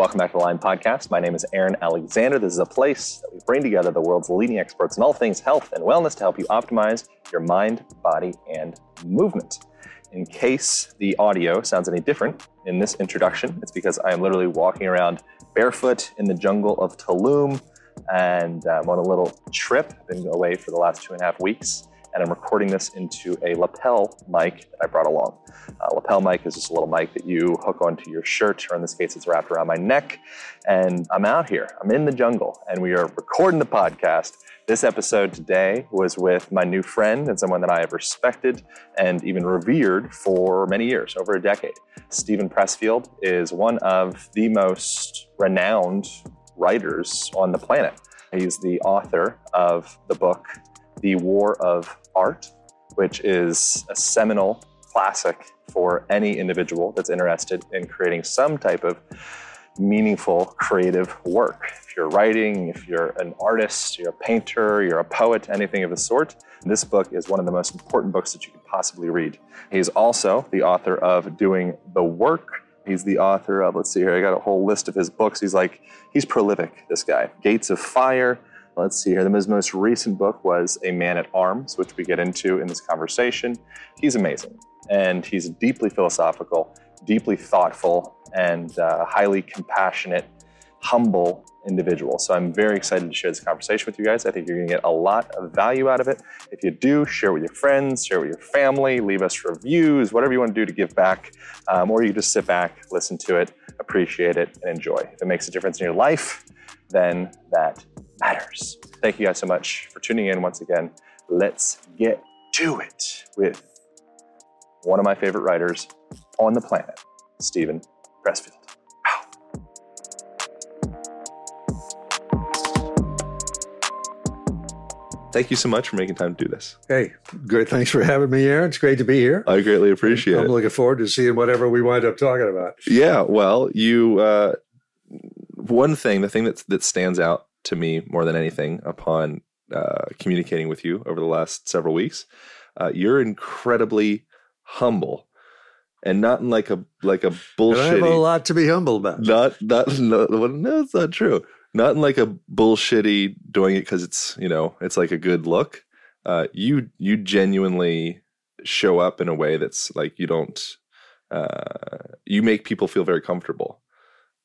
Welcome back to the Align Podcast. My name is Aaron Alexander. This is a place that we bring together the world's leading experts in all things health and wellness to help you optimize your mind, body, and movement. In case the audio sounds any different in this introduction, it's because I am literally walking around barefoot in the jungle of Tulum and I'm on a little trip. Been away for the last two and a half weeks and I'm recording this into a lapel mic that I brought along. Uh, lapel mic is just a little mic that you hook onto your shirt, or in this case, it's wrapped around my neck. And I'm out here, I'm in the jungle, and we are recording the podcast. This episode today was with my new friend and someone that I have respected and even revered for many years, over a decade. Steven Pressfield is one of the most renowned writers on the planet. He's the author of the book The War of Art, which is a seminal classic for any individual that's interested in creating some type of meaningful creative work. If you're writing, if you're an artist, you're a painter, you're a poet, anything of the sort, this book is one of the most important books that you could possibly read. He's also the author of Doing the Work. He's the author of, let's see here, I got a whole list of his books. He's like, he's prolific, this guy. Gates of Fire, Let's see here. His most recent book was A Man at Arms, which we get into in this conversation. He's amazing, and he's deeply philosophical, deeply thoughtful, and uh, highly compassionate, humble individual. So I'm very excited to share this conversation with you guys. I think you're going to get a lot of value out of it. If you do, share with your friends, share with your family, leave us reviews, whatever you want to do to give back, um, or you just sit back, listen to it, appreciate it, and enjoy. If it makes a difference in your life, then that matters. Thank you guys so much for tuning in once again. Let's get to it with one of my favorite writers on the planet, Steven Pressfield. Thank you so much for making time to do this. Hey, great. Thanks for having me, Aaron. It's great to be here. I greatly appreciate I'm it. I'm looking forward to seeing whatever we wind up talking about. Yeah, well, you uh, one thing, the thing that that stands out to me more than anything upon uh, communicating with you over the last several weeks. Uh, you're incredibly humble, and not in like a like a bullshit. I have a lot to be humble about. Not not no, no, that's not true. Not in like a bullshitty doing it because it's you know it's like a good look. Uh, you you genuinely show up in a way that's like you don't. Uh, you make people feel very comfortable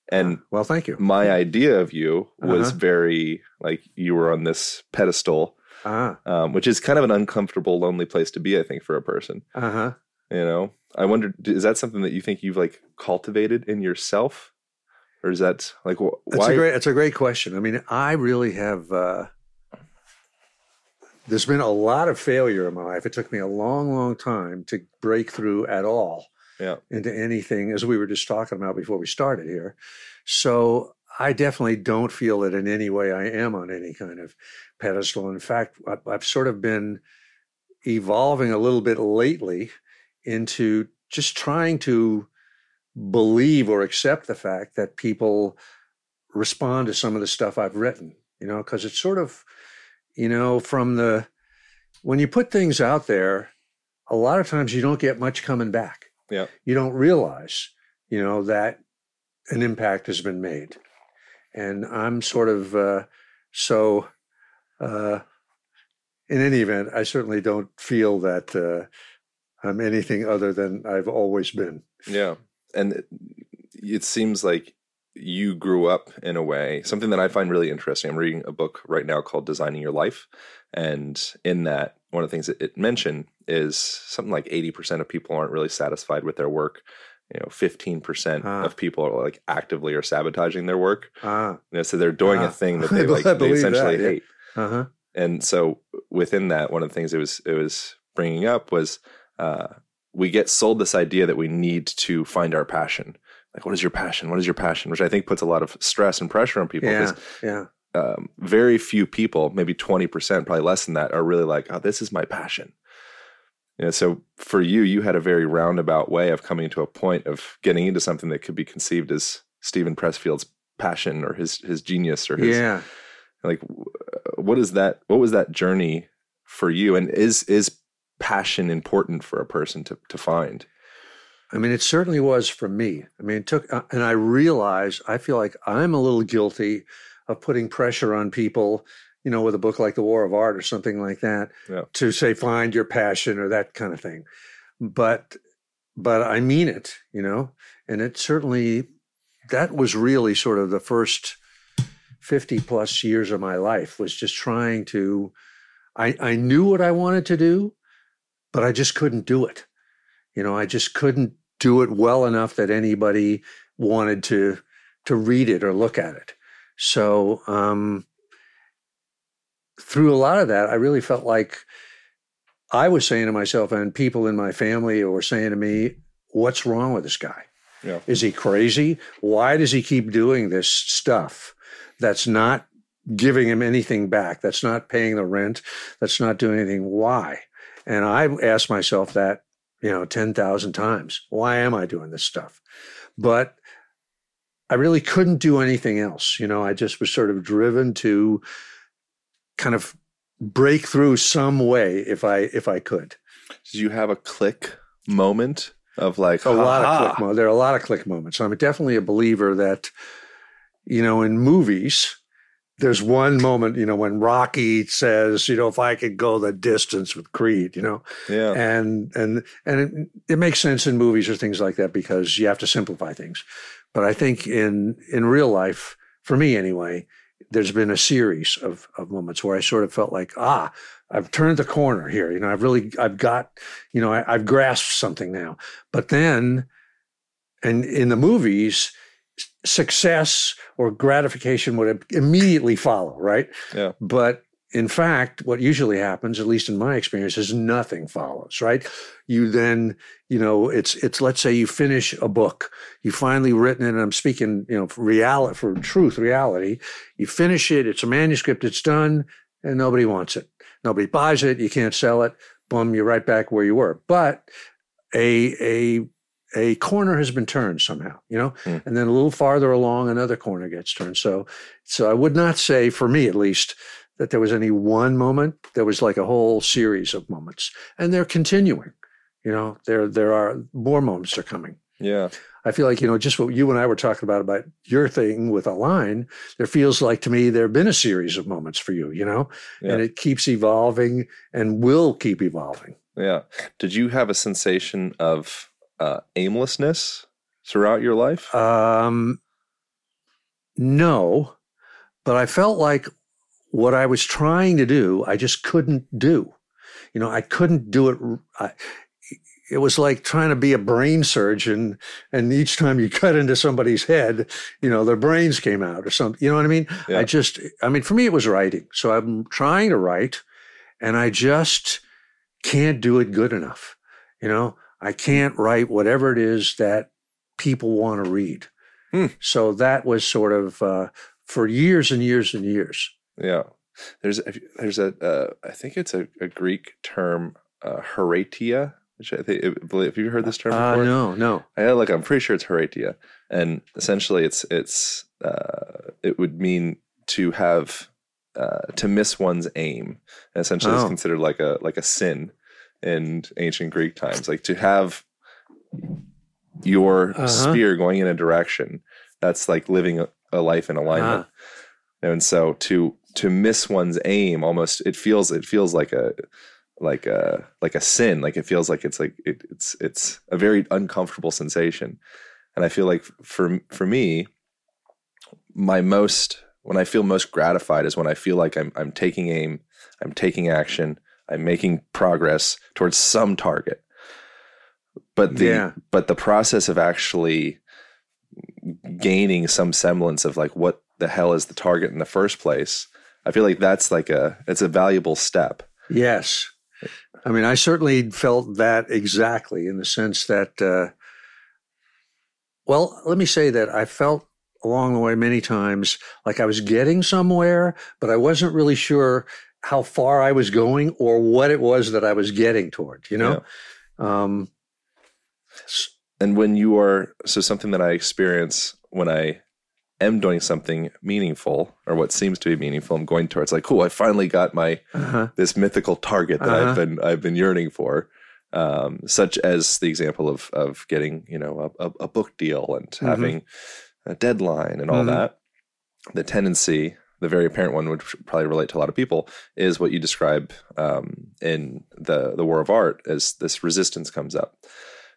and well, thank you. My idea of you was uh-huh. very like you were on this pedestal, uh-huh. um, which is kind of an uncomfortable, lonely place to be. I think for a person. Uh huh. You know, I wonder, is that something that you think you've like cultivated in yourself, or is that like wh- that's why? A great, that's a great question. I mean, I really have. Uh, there's been a lot of failure in my life. It took me a long, long time to break through at all yeah. into anything, as we were just talking about before we started here. So I definitely don't feel that in any way I am on any kind of pedestal. In fact, I've sort of been evolving a little bit lately into just trying to believe or accept the fact that people respond to some of the stuff I've written, you know, because it's sort of, you know, from the, when you put things out there, a lot of times you don't get much coming back yeah. you don't realize, you know, that an impact has been made. And I'm sort of uh, so, uh, in any event, I certainly don't feel that uh, I'm anything other than I've always been. Yeah. And it, it seems like you grew up in a way, something that I find really interesting. I'm reading a book right now called Designing Your Life. And in that, one of the things it mentioned is something like 80% of people aren't really satisfied with their work. You know, 15% ah. of people are like actively are sabotaging their work. Ah. You know, so they're doing ah. a thing that they like, they essentially that, yeah. hate. Uh-huh. And so within that, one of the things it was, it was bringing up was, uh, we get sold this idea that we need to find our passion. Like, what is your passion? What is your passion? Which I think puts a lot of stress and pressure on people. Yeah. Yeah um, very few people, maybe 20%, probably less than that, are really like, oh, this is my passion. You know, so for you, you had a very roundabout way of coming to a point of getting into something that could be conceived as Steven Pressfield's passion or his his genius or his yeah. Like, what is that? What was that journey for you? And is is passion important for a person to to find? I mean, it certainly was for me. I mean, it took, uh, and I realized I feel like I'm a little guilty of putting pressure on people, you know, with a book like The War of Art or something like that, yeah. to say, find your passion or that kind of thing. But, but I mean it, you know, and it certainly, that was really sort of the first 50 plus years of my life was just trying to, I, I knew what I wanted to do, but I just couldn't do it. You know, I just couldn't do it well enough that anybody wanted to to read it or look at it. So um, through a lot of that, I really felt like I was saying to myself, and people in my family were saying to me, "What's wrong with this guy? Yeah. Is he crazy? Why does he keep doing this stuff that's not giving him anything back? That's not paying the rent. That's not doing anything. Why?" And I asked myself that you know, 10,000 times. Why am I doing this stuff? But I really couldn't do anything else. You know, I just was sort of driven to kind of break through some way if I if I could. Did you have a click moment of like a lot of click moments? There are a lot of click moments. I'm definitely a believer that, you know, in movies, there's one moment, you know, when Rocky says, you know, if I could go the distance with Creed, you know, yeah, and and and it, it, makes sense in movies or things like that because you have to simplify things. But I think in in real life, for me anyway, there's been a series of of moments where I sort of felt like, ah, I've turned the corner here. You know, I've really, I've got, you know, I, I've grasped something now. But then, and in the movies success or gratification would immediately follow, right? Yeah. But in fact, what usually happens, at least in my experience, is nothing follows, right? You then, you know, it's it's let's say you finish a book, you finally written it, and I'm speaking, you know, for reality for truth, reality. You finish it, it's a manuscript, it's done, and nobody wants it. Nobody buys it, you can't sell it, boom, you're right back where you were. But a a a corner has been turned somehow, you know, mm. and then a little farther along, another corner gets turned. So, so I would not say, for me at least, that there was any one moment. There was like a whole series of moments, and they're continuing. You know, there there are more moments are coming. Yeah, I feel like you know just what you and I were talking about about your thing with Align, There feels like to me there have been a series of moments for you. You know, yeah. and it keeps evolving and will keep evolving. Yeah. Did you have a sensation of uh, aimlessness throughout your life? Um, no, but I felt like what I was trying to do, I just couldn't do. You know, I couldn't do it. I, it was like trying to be a brain surgeon, and each time you cut into somebody's head, you know, their brains came out or something. You know what I mean? Yeah. I just, I mean, for me, it was writing. So I'm trying to write, and I just can't do it good enough. You know, I can't write whatever it is that people want to read. Hmm. So that was sort of uh, for years and years and years. Yeah, there's there's a uh, I think it's a, a Greek term, uh, hamartia, which I think have you heard this term uh, before? Uh, no, no. I like I'm pretty sure it's hamartia, and essentially it's it's uh, it would mean to have uh, to miss one's aim. And essentially, oh. it's considered like a like a sin in ancient Greek times. Like to have your uh-huh. spear going in a direction, that's like living a, a life in alignment. Uh-huh. And so to to miss one's aim almost it feels it feels like a like a like a sin like it feels like it's like it, it's it's a very uncomfortable sensation and i feel like for for me my most when i feel most gratified is when i feel like i'm i'm taking aim i'm taking action I'm making progress towards some target. But the yeah. but the process of actually gaining some semblance of like what the hell is the target in the first place, I feel like that's like a it's a valuable step. Yes. I mean, I certainly felt that exactly in the sense that, uh, well, let me say that I felt along the way many times like I was getting somewhere, but I wasn't really sure how far I was going or what it was that I was getting toward, you know? Yeah. Um, and when you are, so something that I experience when I am doing something meaningful or what seems to be meaningful, I'm going towards like, cool, I finally got my, uh-huh. this mythical target that uh-huh. I've been, I've been yearning for. um, such as the example of of getting you know a, a book deal and mm-hmm. having a deadline and all mm-hmm. that. The tendency, the very apparent one, which probably relate to a lot of people, is what you describe um, in the the War of Art as this resistance comes up.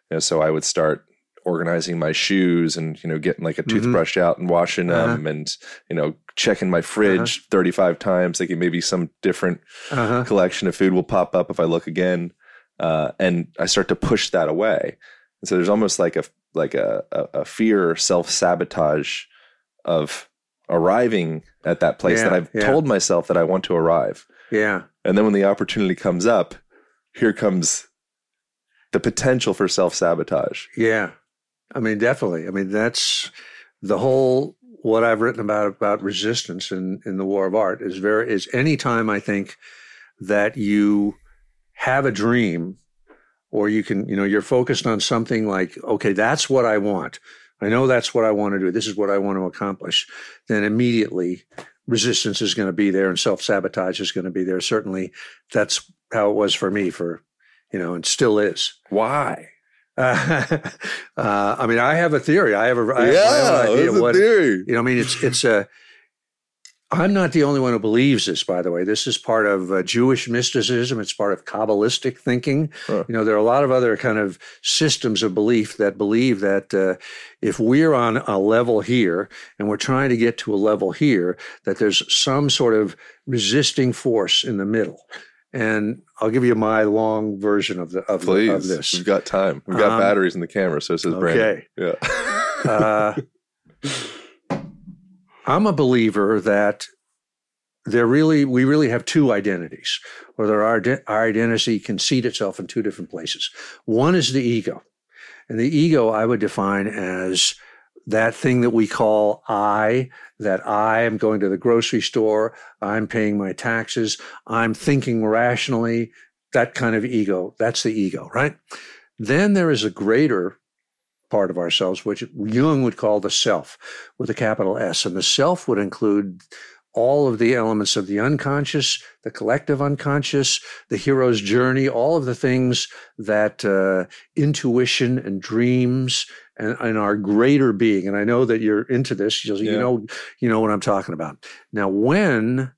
You know, so I would start organizing my shoes and you know getting like a mm-hmm. toothbrush out and washing uh-huh. them and you know checking my fridge uh-huh. 35 times thinking maybe some different uh-huh. collection of food will pop up if i look again uh, and i start to push that away and so there's almost like a like a, a, a fear self-sabotage of arriving at that place yeah, that i've yeah. told myself that i want to arrive yeah and then when the opportunity comes up here comes the potential for self-sabotage yeah I mean, definitely. I mean, that's the whole what I've written about about resistance in in the War of Art is very is any time I think that you have a dream or you can you know you're focused on something like okay that's what I want. I know that's what I want to do. This is what I want to accomplish. Then immediately resistance is going to be there and self sabotage is going to be there. Certainly that's how it was for me for you know and still is. Why uh, uh, I mean, I have a theory. I have a I yeah, have idea what theory. You know, I mean, it's it's a. I'm not the only one who believes this, by the way. This is part of uh, Jewish mysticism. It's part of Kabbalistic thinking. Huh. You know, there are a lot of other kind of systems of belief that believe that uh, if we're on a level here and we're trying to get to a level here, that there's some sort of resisting force in the middle and I'll give you my long version of the of, Please, of this. We've got time. We've got um, batteries in the camera, so it says okay. Brandon. Yeah. uh, I'm a believer that there really we really have two identities, or there our our identity can seat itself in two different places. One is the ego, and the ego I would define as that thing that we call I, that I am going to the grocery store, I'm paying my taxes, I'm thinking rationally, that kind of ego. That's the ego, right? Then there is a greater part of ourselves, which Jung would call the self with a capital S. And the self would include all of the elements of the unconscious, the collective unconscious, the hero's journey, all of the things that uh, intuition and dreams and, and, our greater being. And I know that you're into this. You yeah. know, you know what I'm talking about. Now, when,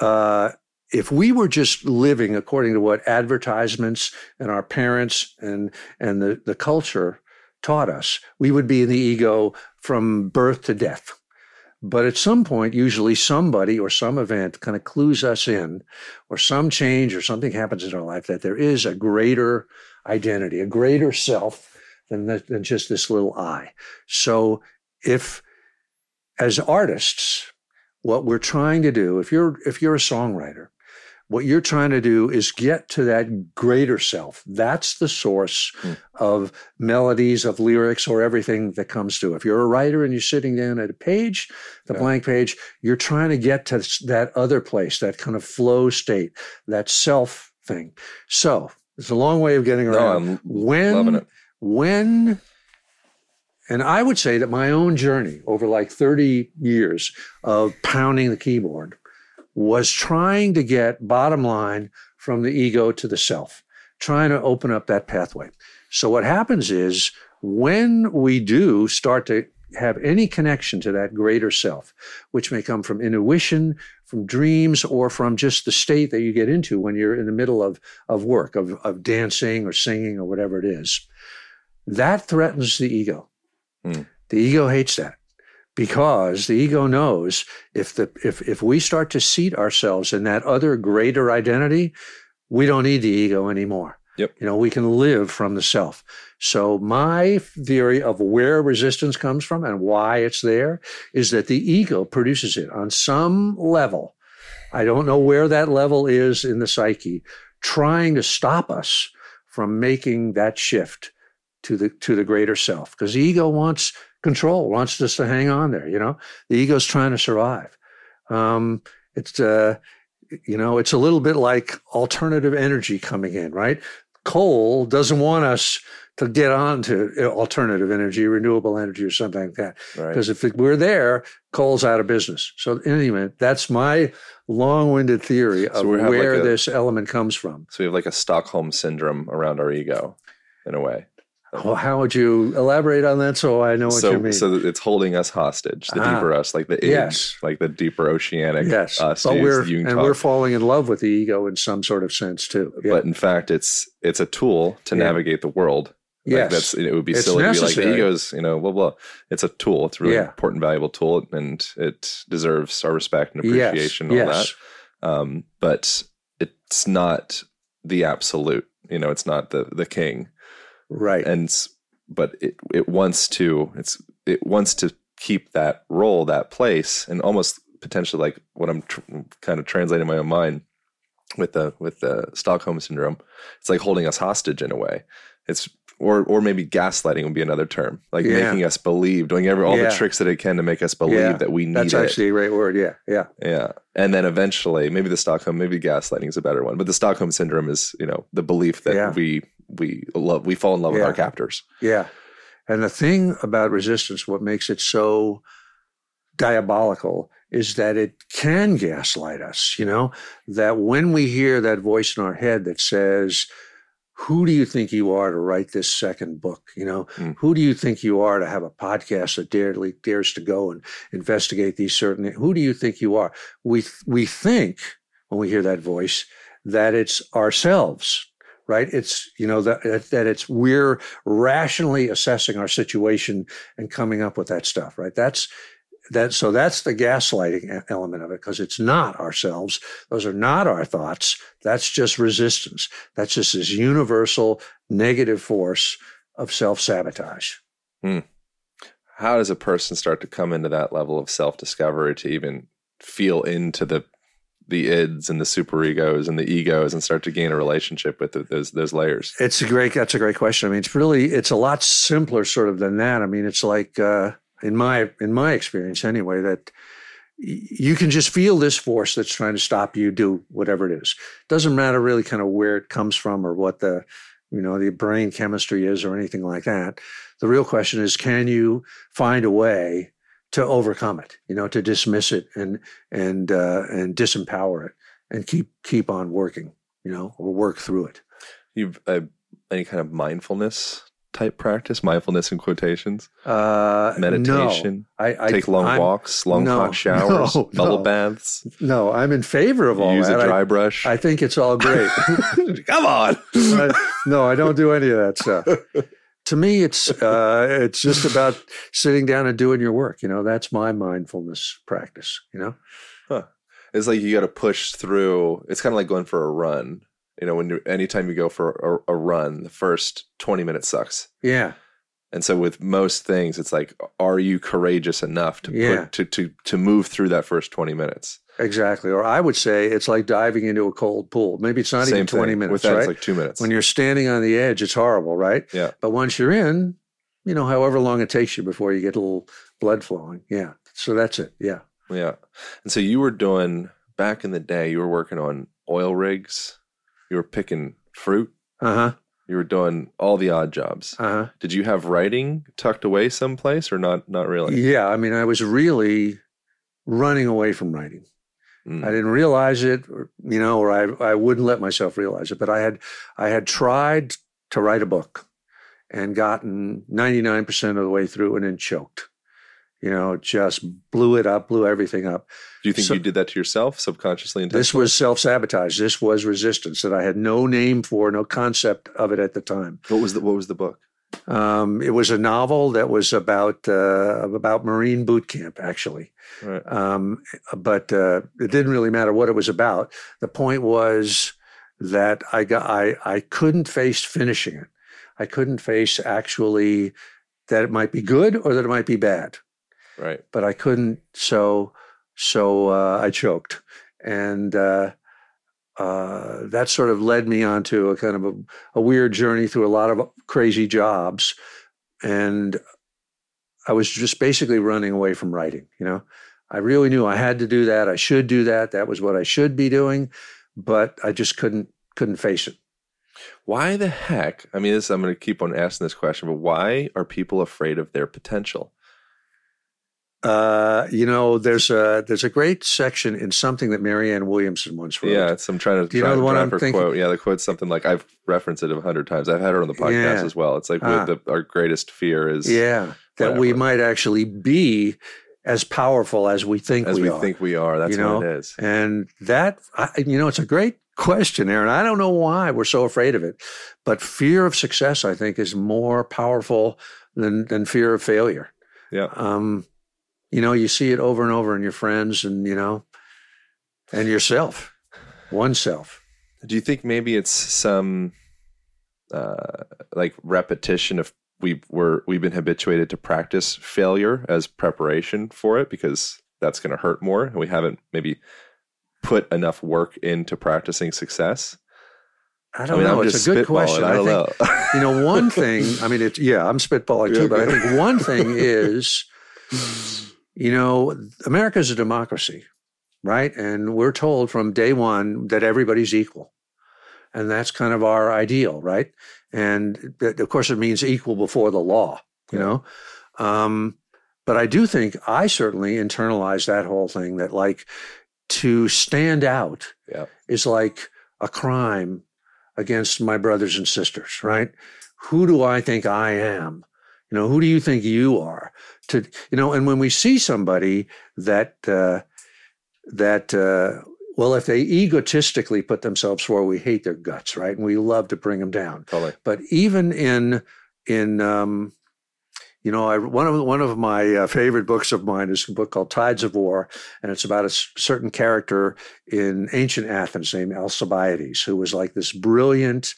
uh, if we were just living according to what advertisements and our parents and and the, the culture taught us, we would be in the ego from birth to death. But at some point, usually somebody or some event kind of clues us in, or some change or something happens in our life that there is a greater identity, a greater self than, the, than just this little I. So if, as artists, what we're trying to do, if you're if you're a songwriter, what you're trying to do is get to that greater self. That's the source mm. of melodies, of lyrics, or everything that comes to. If you're a writer and you're sitting down at a page, the yeah. blank page, you're trying to get to that other place, that kind of flow state, that self thing. So it's a long way of getting around. No, when, when, and I would say that my own journey over like 30 years of pounding the keyboard was trying to get bottom line from the ego to the self, trying to open up that pathway. So what happens is when we do start to have any connection to that greater self, which may come from intuition, from dreams, or from just the state that you get into when you're in the middle of, of work, of, of dancing or singing or whatever it is, that threatens the ego. Mm. The ego hates that because the ego knows if the if if we start to seat ourselves in that other greater identity, we don't need the ego anymore. Yep. You know, we can live from the self. So my theory of where resistance comes from and why it's there is that the ego produces it on some level. I don't know where that level is in the psyche, trying to stop us from making that shift to the to the greater self. Because the ego wants control, wants us to hang on there. You know, the ego's trying to survive. Um, it's uh, you know, it's a little bit like alternative energy coming in, right? coal doesn't want us to get on to uh, alternative energy, renewable energy, or something like that. Because right. if we're there, coal's out of business. So, anyway, that's my long-winded theory of so where like a, this element comes from. So we have like a Stockholm syndrome around our ego, in a way. Well, how would you elaborate on that so I know what so, you mean? So it's holding us hostage, the ah, deeper us, like the id, yes. like the deeper oceanic yes. us. But we're, and talk. we're falling in love with the ego in some sort of sense too. Yeah. But in fact, it's it's a tool to yeah. navigate the world. Like yes, that's it would be it's silly necessary. to be like the ego's, you know, blah blah. It's a tool. It's a really yeah. important, valuable tool, and it deserves our respect and appreciation. Yes. And all yes. that. Um, but it's not the absolute. You know, it's not the the king. Right. And but it it wants to it's it wants to keep that role, that place, and almost potentially like what I'm tr- kind of translating in my own mind with the with the Stockholm syndrome. It's like holding us hostage in a way. It's or or maybe gaslighting would be another term, like yeah. making us believe, doing every all yeah. the tricks that it can to make us believe yeah. that we need That's it. actually a great word. Yeah, yeah, yeah. And then eventually, maybe the Stockholm, maybe gaslighting is a better one, but the Stockholm syndrome is you know the belief that we we love we fall in love with our captors. Yeah, and the thing about resistance, what makes it so diabolical is that it can gaslight us, you know, that when we hear that voice in our head that says, who do you think you are to write this second book? You know, mm. who do you think you are to have a podcast that dares, dares to go and investigate these certain? Who do you think you are? We we think when we hear that voice that it's ourselves, right? It's, you know, that, that it's, we're rationally assessing our situation and coming up with that stuff, right? That's, that, so that's the gaslighting element of it because it's not ourselves. Those are not our thoughts. That's just resistance. That's just this universal negative force of self sabotage. Hmm. How does a person start to come into that level of self discovery to even feel into the the ids and the superegos and the egos and start to gain a relationship with the, those those layers? It's a great that's a great question. I mean, it's really it's a lot simpler sort of than that. I mean, it's like uh, in my in my experience anyway that you can just feel this force that's trying to stop you do whatever it is. Doesn't matter really kind of where it comes from or what the you know the brain chemistry is or anything like that. The real question is can you find a way to overcome it, you know, to dismiss it and and uh, and disempower it, and keep keep on working, you know, or work through it. You've uh, any kind of mindfulness type practice, mindfulness in quotations, uh, meditation. No, I, I take long I'm, walks, long no, hot showers, no, bubble no. baths. No, I'm in favor of all Use that. Use a dry I, brush. I think it's all great. Come on. I, no, I don't do any of that stuff to me, it's uh, it's just about sitting down and doing your work. You know, that's my mindfulness practice. You know, huh. it's like you got to push through. It's kind of like going for a run. You know, when you anytime you go for a, a run, the first twenty minutes sucks. Yeah. And so with most things, it's like, are you courageous enough to yeah. put, to to to move through that first twenty minutes? Exactly. Or I would say it's like diving into a cold pool. Maybe it's not Same even 20 thing. minutes. With that, right? it's like two minutes. When you're standing on the edge, it's horrible, right? Yeah. But once you're in, you know, however long it takes you before you get a little blood flowing. Yeah. So that's it. Yeah. Yeah. And so you were doing back in the day, you were working on oil rigs, you were picking fruit. Uh huh. You were doing all the odd jobs. Uh huh. Did you have writing tucked away someplace or not? Not really. Yeah. I mean, I was really running away from writing. Mm. I didn't realize it, or, you know, or I, I wouldn't let myself realize it. But I had I had tried to write a book and gotten 99% of the way through and then choked. You know, just blew it up, blew everything up. Do you think so, you did that to yourself subconsciously? This was self sabotage. This was resistance that I had no name for, no concept of it at the time. What was the What was the book? Um, it was a novel that was about uh, about Marine boot camp, actually. Right. Um, but uh, it didn't really matter what it was about. The point was that I got I I couldn't face finishing it. I couldn't face actually that it might be good or that it might be bad. Right. But I couldn't. So so uh, I choked, and uh, uh, that sort of led me onto a kind of a, a, weird journey through a lot of crazy jobs. And I was just basically running away from writing, you know. I really knew I had to do that. I should do that. That was what I should be doing, but I just couldn't couldn't face it. Why the heck? I mean, this, I'm going to keep on asking this question, but why are people afraid of their potential? Uh, you know, there's a there's a great section in something that Marianne Williamson once wrote. Yeah, I'm trying to. Do you know the one I'm thinking? Quote. Yeah, the quote's something like I've referenced it a hundred times. I've had her on the podcast yeah. as well. It's like ah. the, our greatest fear is yeah that we might actually be as powerful as we think as we, we are. think we are. That's you know? what it is. And that I, you know, it's a great question, Aaron. I don't know why we're so afraid of it, but fear of success, I think, is more powerful than than fear of failure. Yeah. Um, you know, you see it over and over in your friends and, you know, and yourself, oneself. Do you think maybe it's some uh, like repetition of we were we've been habituated to practice failure as preparation for it because that's going to hurt more and we haven't maybe put enough work into practicing success I don't I mean, know. I'm it's a good question. I, I think, know. you know, one thing, I mean, it's, yeah, I'm spitballing too, but I think one thing is you know, America is a democracy, right? And we're told from day one that everybody's equal. And that's kind of our ideal, right? And of course, it means equal before the law, you yeah. know? Um, but I do think I certainly internalized that whole thing that, like, to stand out yeah. is like a crime against my brothers and sisters, right? Who do I think I am? You know, who do you think you are? To you know, and when we see somebody that uh, that uh, well, if they egotistically put themselves forward, we hate their guts, right? And we love to bring them down. Totally. But even in in um, you know, I, one of one of my uh, favorite books of mine is a book called Tides of War, and it's about a certain character in ancient Athens named Alcibiades, who was like this brilliant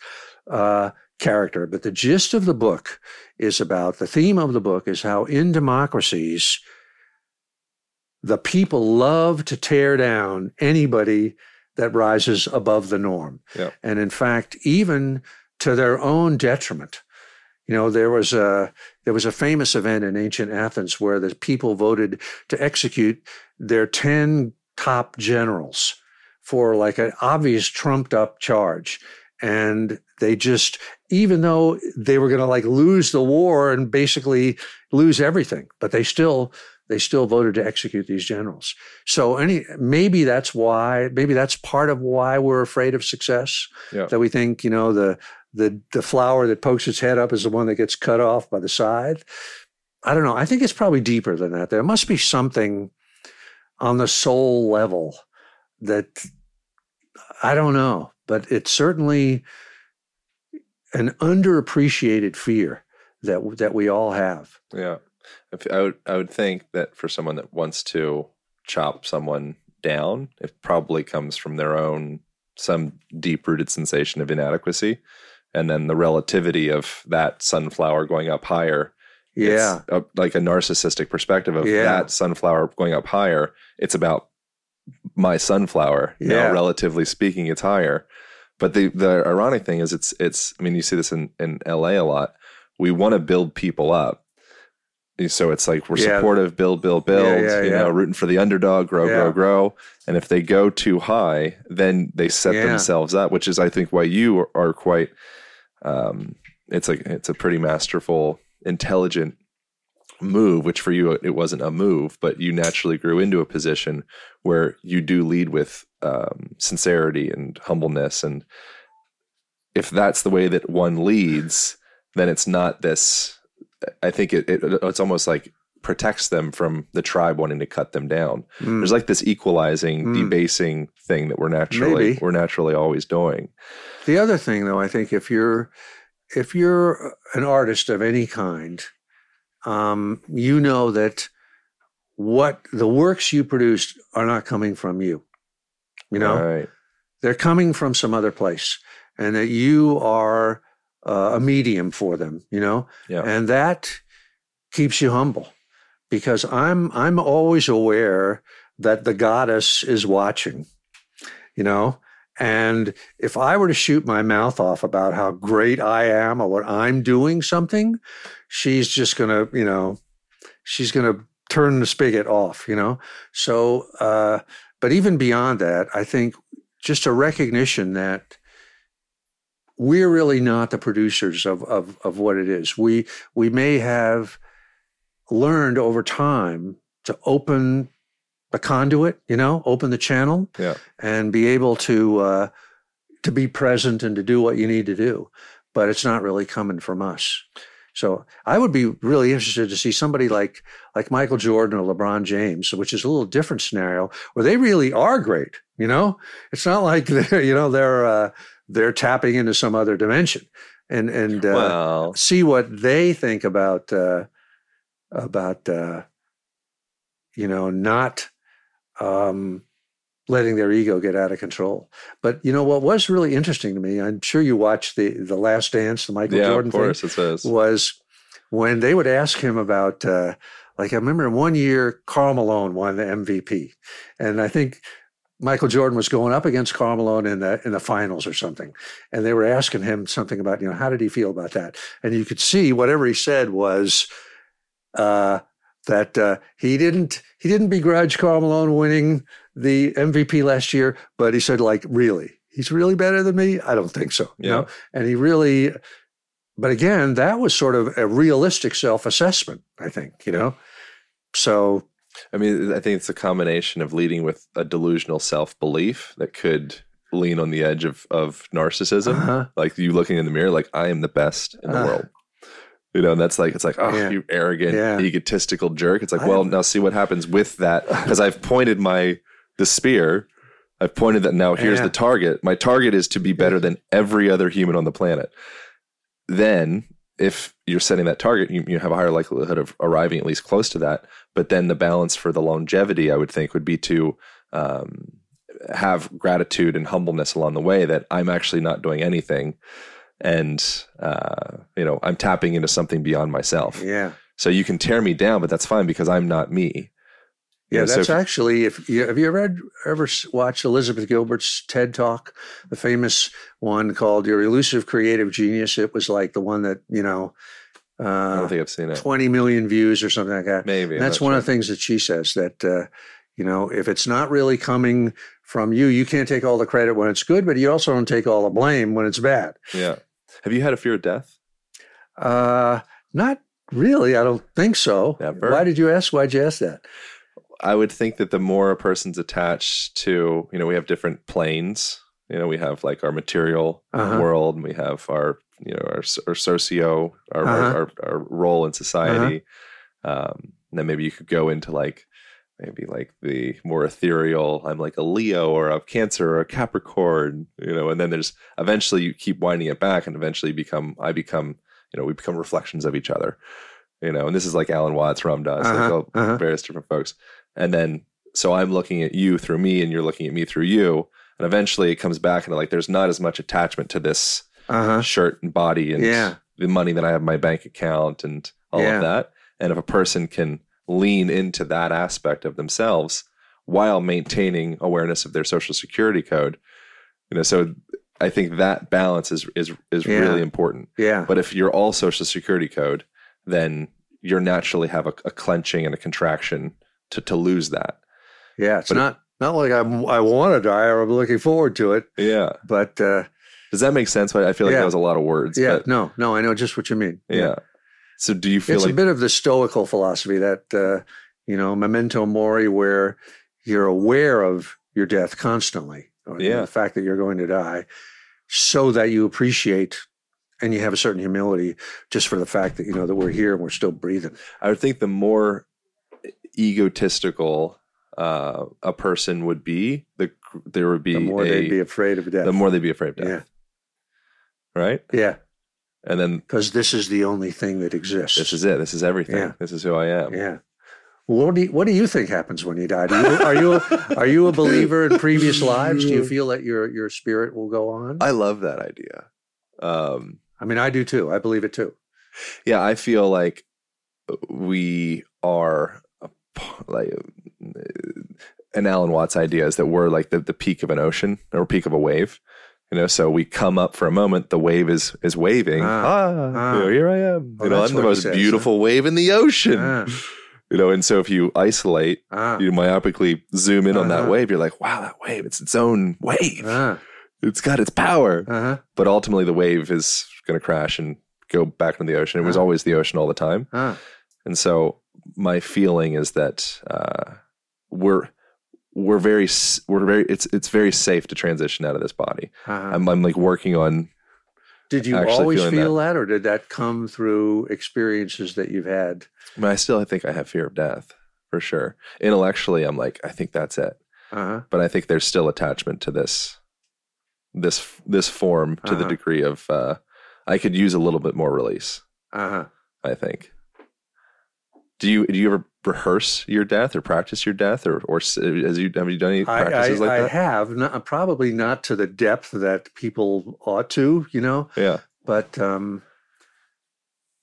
uh, character. But the gist of the book is about the theme of the book is how in democracies, the people love to tear down anybody that rises above the norm. And in fact, even to their own detriment. You know, there was a there was a famous event in ancient Athens where the people voted to execute their 10 top generals for like an obvious trumped up charge. And they just even though they were going to like lose the war and basically lose everything, but they still they still voted to execute these generals. So any maybe that's why maybe that's part of why we're afraid of success. Yeah. That we think you know the the the flower that pokes its head up is the one that gets cut off by the side. I don't know. I think it's probably deeper than that. There must be something on the soul level that I don't know, but it certainly an underappreciated fear that that we all have. Yeah, I would I would think that for someone that wants to chop someone down, it probably comes from their own some deep rooted sensation of inadequacy, and then the relativity of that sunflower going up higher. Yeah, a, like a narcissistic perspective of yeah. that sunflower going up higher. It's about my sunflower. Yeah. Now, relatively speaking, it's higher. But the the ironic thing is, it's it's. I mean, you see this in in L.A. a lot. We want to build people up, so it's like we're yeah. supportive, build, build, build. Yeah, yeah, you know, rooting for the underdog, grow, grow, grow. And if they go too high, then they set themselves up, which is, I think, why you are, are quite. Um, it's like it's a pretty masterful, intelligent move, which for you it wasn't a move, but you naturally grew into a position where you do lead with um, sincerity and humbleness. And if that's the way that one leads, then it's not this. I think it, it it's almost like protects them from the tribe wanting to cut them down. Mm. There's like this equalizing, mm. debasing thing that we're naturally Maybe. we're naturally always doing. The other thing, though, I think if you're if you're an artist of any kind, um, you know that what the works you produced are not coming from you. You know, right. they're coming from some other place, and that you are uh, a medium for them. You know, yeah. and that keeps you humble because I'm I'm always aware that the goddess is watching. You know, and if I were to shoot my mouth off about how great I am or what I'm doing something, she's just going to, you know, she's going to turn the spigot off, you know? So, uh, but even beyond that, I think just a recognition that we're really not the producers of, of, of what it is. We, we may have learned over time to open the conduit, you know, open the channel yeah. and be able to, uh, to be present and to do what you need to do. But it's not really coming from us. So I would be really interested to see somebody like like Michael Jordan or LeBron James, which is a little different scenario where they really are great. You know, it's not like they're you know they're uh, they're tapping into some other dimension, and and uh, well, see what they think about uh, about uh, you know not um, letting their ego get out of control. But you know what was really interesting to me? I'm sure you watched the the Last Dance, the Michael yeah, Jordan of course thing. It says. Was when they would ask him about. Uh, like I remember one year, Karl Malone won the MVP, and I think Michael Jordan was going up against Karl Malone in the in the finals or something, and they were asking him something about you know how did he feel about that, and you could see whatever he said was uh, that uh, he didn't he didn't begrudge Karl Malone winning the MVP last year, but he said, like, really, he's really better than me? I don't think so. Yeah. You know? And he really, but again, that was sort of a realistic self assessment, I think, you know? So. I mean, I think it's a combination of leading with a delusional self belief that could lean on the edge of, of narcissism. Uh-huh. Like you looking in the mirror, like, I am the best in the uh, world. You know, and that's like it's like, oh, yeah. you arrogant, yeah. egotistical jerk. It's like, well, now see what happens with that because I've pointed my the spear. I've pointed that now here's yeah. the target. My target is to be better than every other human on the planet. Then, if you're setting that target, you, you have a higher likelihood of arriving at least close to that. But then the balance for the longevity, I would think, would be to um, have gratitude and humbleness along the way that I'm actually not doing anything. And, uh, you know, I'm tapping into something beyond myself. Yeah. So you can tear me down, but that's fine because I'm not me. Yeah, yeah that's so if, actually. If you have you ever ever watched Elizabeth Gilbert's TED Talk, the famous one called "Your Elusive Creative Genius"? It was like the one that you know. Uh, I don't think I've seen it. Twenty million views or something like that. Maybe that's one sure. of the things that she says that uh, you know if it's not really coming from you, you can't take all the credit when it's good, but you also don't take all the blame when it's bad. Yeah. Have you had a fear of death? Uh, not really. I don't think so. Never. Why did you ask? Why'd you ask that? I would think that the more a person's attached to, you know, we have different planes. You know, we have like our material uh-huh. world, and we have our, you know, our, our socio, our, uh-huh. our, our, role in society. Uh-huh. Um, and then maybe you could go into like maybe like the more ethereal. I'm like a Leo or a Cancer or a Capricorn, you know. And then there's eventually you keep winding it back, and eventually become I become, you know, we become reflections of each other you know, and this is like Alan Watts, Ram Dass, uh-huh, like uh-huh. various different folks. And then, so I'm looking at you through me and you're looking at me through you. And eventually it comes back and like, there's not as much attachment to this uh-huh. shirt and body and yeah. the money that I have in my bank account and all yeah. of that. And if a person can lean into that aspect of themselves while maintaining awareness of their social security code, you know, so I think that balance is is is yeah. really important. Yeah. But if you're all social security code, then you're naturally have a, a clenching and a contraction to to lose that. Yeah, it's but not not like I'm I want to die or I'm looking forward to it. Yeah, but uh, does that make sense? I feel like yeah. that was a lot of words. Yeah, but, no, no, I know just what you mean. Yeah. yeah. So do you feel it's like a bit of the stoical philosophy that uh, you know memento mori, where you're aware of your death constantly, or yeah. the fact that you're going to die, so that you appreciate and you have a certain humility just for the fact that you know that we're here and we're still breathing. I would think the more egotistical uh, a person would be, the there would be the more a, they'd be afraid of death. The more they'd be afraid of death. Yeah. Right. Yeah. And then because this is the only thing that exists. This is it. This is everything. Yeah. This is who I am. Yeah. What do you, what do you think happens when you die? You, are you a, are you a believer in previous lives? Do you feel that your your spirit will go on? I love that idea. Um, I mean, I do too. I believe it too. Yeah, I feel like we are like an Alan Watts idea is that we're like the, the peak of an ocean or peak of a wave. You know, so we come up for a moment, the wave is is waving. Ah, ah, ah. Here I am. Oh, you know, I'm the most says, beautiful huh? wave in the ocean. Ah. You know, and so if you isolate, ah. you myopically zoom in uh-huh. on that uh-huh. wave, you're like, wow, that wave, it's its own wave. Ah. it's got its power. Uh-huh. But ultimately, the wave is going to crash and go back into the ocean. It was uh-huh. always the ocean all the time. Uh-huh. And so my feeling is that uh, we're we're very we're very it's it's very safe to transition out of this body. Uh-huh. I'm, I'm like working on. Did you always feel that. that. or did that come through experiences that you've had? I, mean, I still I think I have fear of death for sure. Intellectually, I'm like I think that's it. Uh-huh. But I think there's still attachment to this this this form to uh-huh. the degree of uh, I could use a little bit more release. Uh-huh. I think. Do you do you ever rehearse your death or practice your death or or as you have you done any practices I, I, like that? I have, not, probably not to the depth that people ought to, you know. Yeah. But um,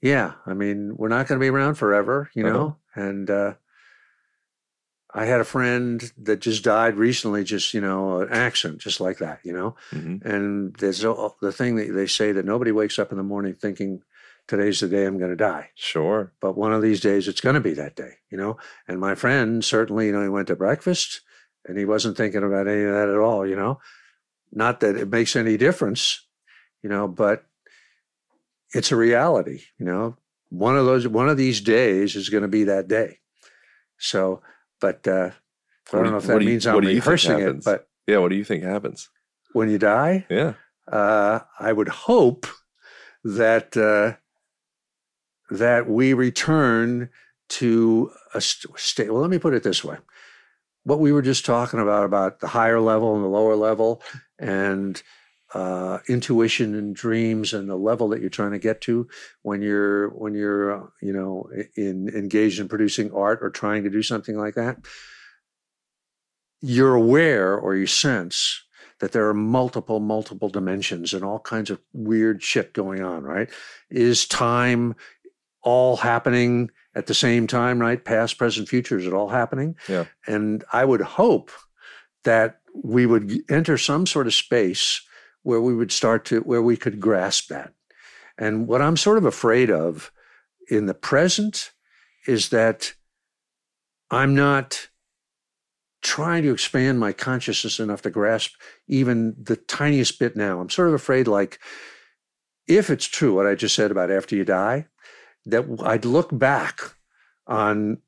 yeah, I mean, we're not going to be around forever, you uh-huh. know, and uh, I had a friend that just died recently, just you know, an accident, just like that, you know. Mm-hmm. And there's the thing that they say that nobody wakes up in the morning thinking today's the day I'm going to die. Sure. But one of these days it's going to be that day, you know. And my friend certainly, you know, he went to breakfast and he wasn't thinking about any of that at all, you know. Not that it makes any difference, you know, but it's a reality, you know. One of those, one of these days is going to be that day. So but uh, I don't know if that means you, I'm rehearsing it. But yeah, what do you think happens when you die? Yeah, uh, I would hope that uh, that we return to a state. Well, let me put it this way: what we were just talking about about the higher level and the lower level, and uh, intuition and dreams and the level that you're trying to get to when you're when you're uh, you know in engaged in producing art or trying to do something like that you're aware or you sense that there are multiple multiple dimensions and all kinds of weird shit going on right? Is time all happening at the same time right? Past present future is it all happening? Yeah. And i would hope that we would enter some sort of space where we would start to where we could grasp that. And what I'm sort of afraid of in the present is that I'm not trying to expand my consciousness enough to grasp even the tiniest bit now. I'm sort of afraid, like, if it's true what I just said about after you die, that I'd look back on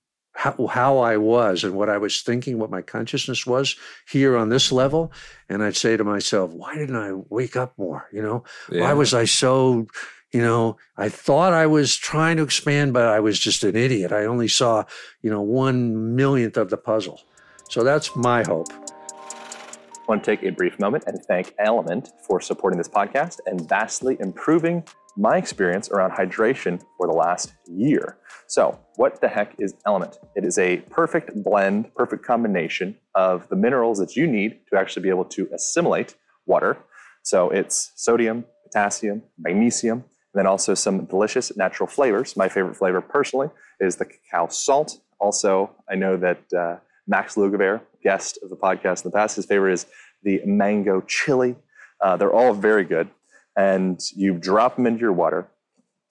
how, how I was and what I was thinking, what my consciousness was here on this level. And I'd say to myself, why didn't I wake up more? You know, yeah. why was I so, you know, I thought I was trying to expand, but I was just an idiot. I only saw, you know, one millionth of the puzzle. So that's my hope. I want to take a brief moment and thank Element for supporting this podcast and vastly improving my experience around hydration for the last year. So, what the heck is Element? It is a perfect blend, perfect combination of the minerals that you need to actually be able to assimilate water. So, it's sodium, potassium, magnesium, and then also some delicious natural flavors. My favorite flavor personally is the cacao salt. Also, I know that uh, Max Lugavere, guest of the podcast in the past, his favorite is the mango chili. Uh, they're all very good and you drop them into your water.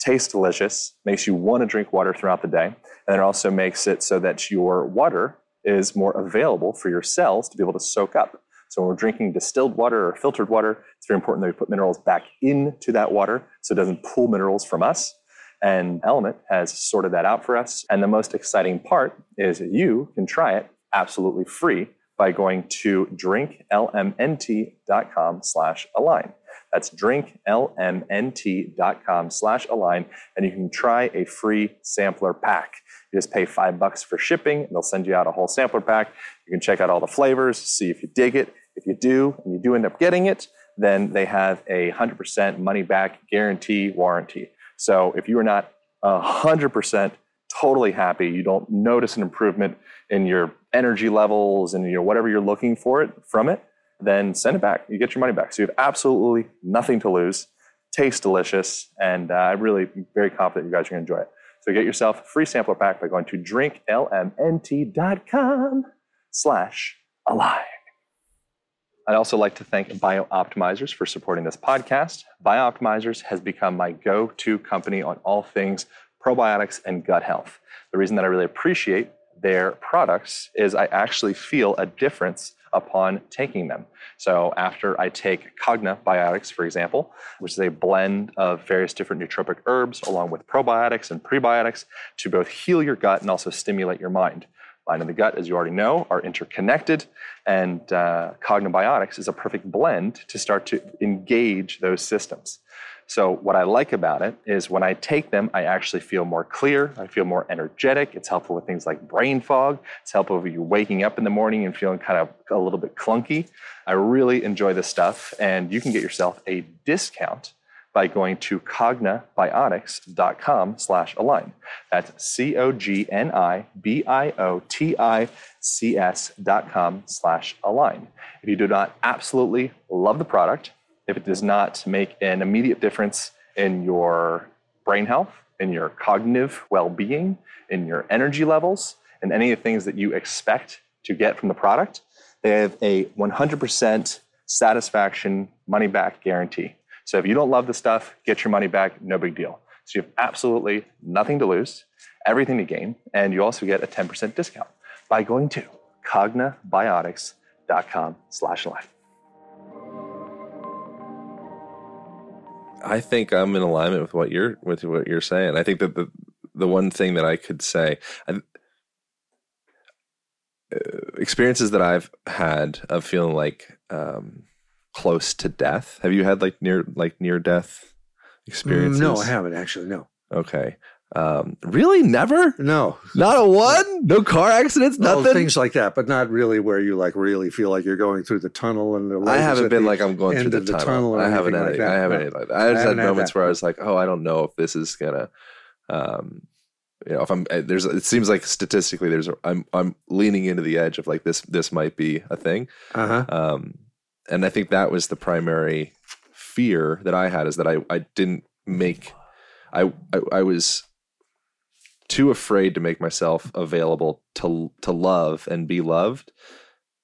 Tastes delicious, makes you want to drink water throughout the day, and it also makes it so that your water is more available for your cells to be able to soak up. So when we're drinking distilled water or filtered water, it's very important that we put minerals back into that water so it doesn't pull minerals from us. And Element has sorted that out for us. And the most exciting part is that you can try it absolutely free by going to drinklmnt.com slash align. That's drinklmnt.com slash align, and you can try a free sampler pack. You just pay five bucks for shipping, and they'll send you out a whole sampler pack. You can check out all the flavors, see if you dig it. If you do, and you do end up getting it, then they have a 100% money back guarantee warranty. So if you are not 100% totally happy, you don't notice an improvement in your energy levels and your whatever you're looking for it from it, then send it back. You get your money back. So you have absolutely nothing to lose. Tastes delicious, and uh, I'm really very confident you guys are going to enjoy it. So get yourself a free sampler pack by going to drinklmnt.com slash align. I'd also like to thank BiOptimizers for supporting this podcast. BiOptimizers has become my go-to company on all things probiotics and gut health. The reason that I really appreciate their products is I actually feel a difference upon taking them. So after I take Cognibiotics, for example, which is a blend of various different nootropic herbs along with probiotics and prebiotics to both heal your gut and also stimulate your mind. Mind and the gut, as you already know, are interconnected, and uh, Cognibiotics is a perfect blend to start to engage those systems. So, what I like about it is when I take them, I actually feel more clear. I feel more energetic. It's helpful with things like brain fog. It's helpful if you're waking up in the morning and feeling kind of a little bit clunky. I really enjoy this stuff, and you can get yourself a discount by going to cognibiotics.com slash align. That's C-O-G-N-I-B-I-O-T-I-C-S dot com slash align. If you do not absolutely love the product, if it does not make an immediate difference in your brain health, in your cognitive well-being, in your energy levels, and any of the things that you expect to get from the product, they have a 100% satisfaction money back guarantee. So if you don't love the stuff, get your money back, no big deal. So you have absolutely nothing to lose, everything to gain, and you also get a 10% discount by going to cognibiotics.com slash life. I think I'm in alignment with what you're with what you're saying. I think that the the one thing that I could say, I, uh, experiences that I've had of feeling like um, close to death. Have you had like near like near death experiences? No, I haven't actually. No. Okay. Um, really, never. No, not a one. No car accidents. Nothing. Oh, things like that, but not really where you like really feel like you're going through the tunnel and the. I haven't been like I'm going through the, the tunnel. tunnel I haven't had. Like I haven't no. like that. I just I had moments had where I was like, oh, I don't know if this is gonna. Um, you know, if I'm eh, there's, it seems like statistically there's, I'm, I'm leaning into the edge of like this, this might be a thing. Uh-huh. Um, and I think that was the primary fear that I had is that I, I didn't make, I, I, I was too afraid to make myself available to to love and be loved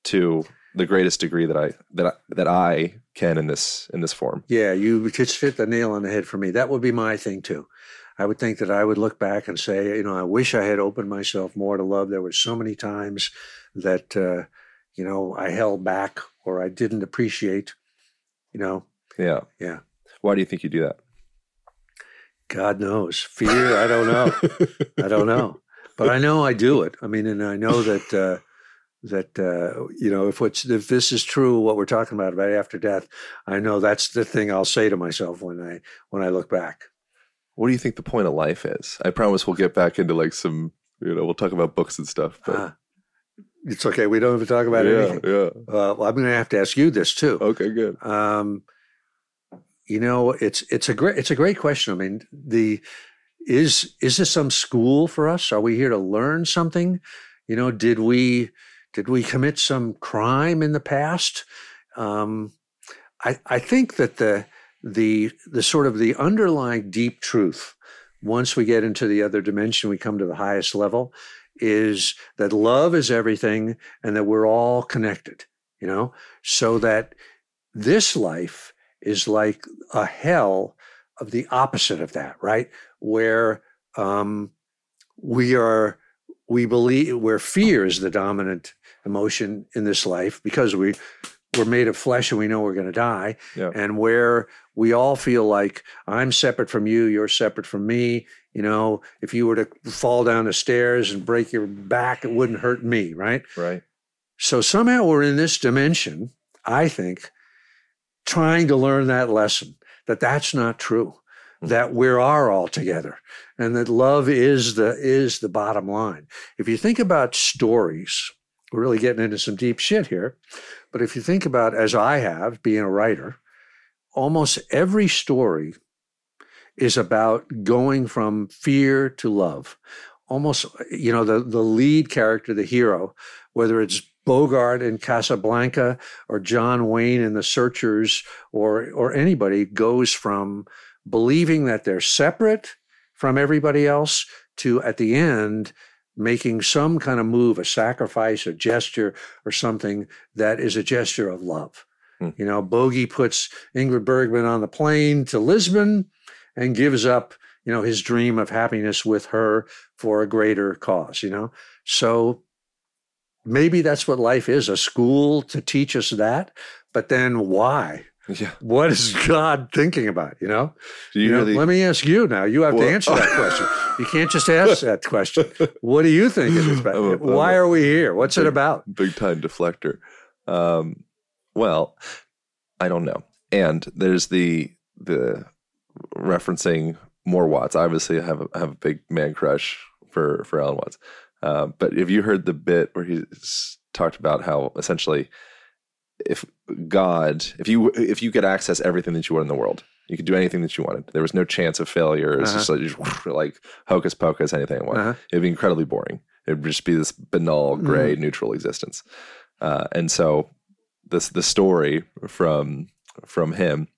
to the greatest degree that I that I, that I can in this in this form. Yeah, you just hit the nail on the head for me. That would be my thing too. I would think that I would look back and say, you know, I wish I had opened myself more to love. There were so many times that uh, you know I held back or I didn't appreciate. You know. Yeah. Yeah. Why do you think you do that? God knows. Fear, I don't know. I don't know. But I know I do it. I mean, and I know that uh, that uh, you know if what's if this is true, what we're talking about about after death, I know that's the thing I'll say to myself when I when I look back. What do you think the point of life is? I promise we'll get back into like some, you know, we'll talk about books and stuff. But. Uh, it's okay. We don't have to talk about yeah, anything. Yeah. Uh, well, I'm going to have to ask you this too. Okay, good. Um, you know, it's it's a great it's a great question. I mean, the is is this some school for us? Are we here to learn something? You know, did we did we commit some crime in the past? Um, I I think that the the the sort of the underlying deep truth once we get into the other dimension, we come to the highest level, is that love is everything and that we're all connected, you know, so that this life is like a hell of the opposite of that, right? Where um, we are, we believe, where fear is the dominant emotion in this life because we we're made of flesh and we know we're going to die, yeah. and where we all feel like I'm separate from you, you're separate from me. You know, if you were to fall down the stairs and break your back, it wouldn't hurt me, right? Right. So somehow we're in this dimension, I think, trying to learn that lesson that that's not true mm-hmm. that we are all together and that love is the is the bottom line if you think about stories we're really getting into some deep shit here but if you think about as i have being a writer almost every story is about going from fear to love almost you know the the lead character the hero whether it's Bogart in Casablanca or John Wayne in The Searchers or or anybody goes from believing that they're separate from everybody else to at the end making some kind of move, a sacrifice, a gesture, or something that is a gesture of love. Hmm. You know, Bogey puts Ingrid Bergman on the plane to Lisbon and gives up, you know, his dream of happiness with her for a greater cause, you know. So maybe that's what life is a school to teach us that. But then why? Yeah. What is God thinking about? You know? Do you, You know, really? let me ask you now. You have Well- to answer that question. You can't just ask that question. What do you think it is about? I'm a- I'm Why a- are we here? What's it about? big time deflector. Um, well, I don't know. And there's the the referencing more Watts. Obviously, I have a, I have a big man crush for for Alan Watts. Uh, but have you heard the bit where he's talked about how essentially, if God, if you if you could access everything that you want in the world, you could do anything that you wanted. There was no chance of failure. It's just like, like hocus pocus, anything I want. Uh-huh. It'd be incredibly boring. It would just be this banal, gray, neutral existence. Uh, and so, this the story from from him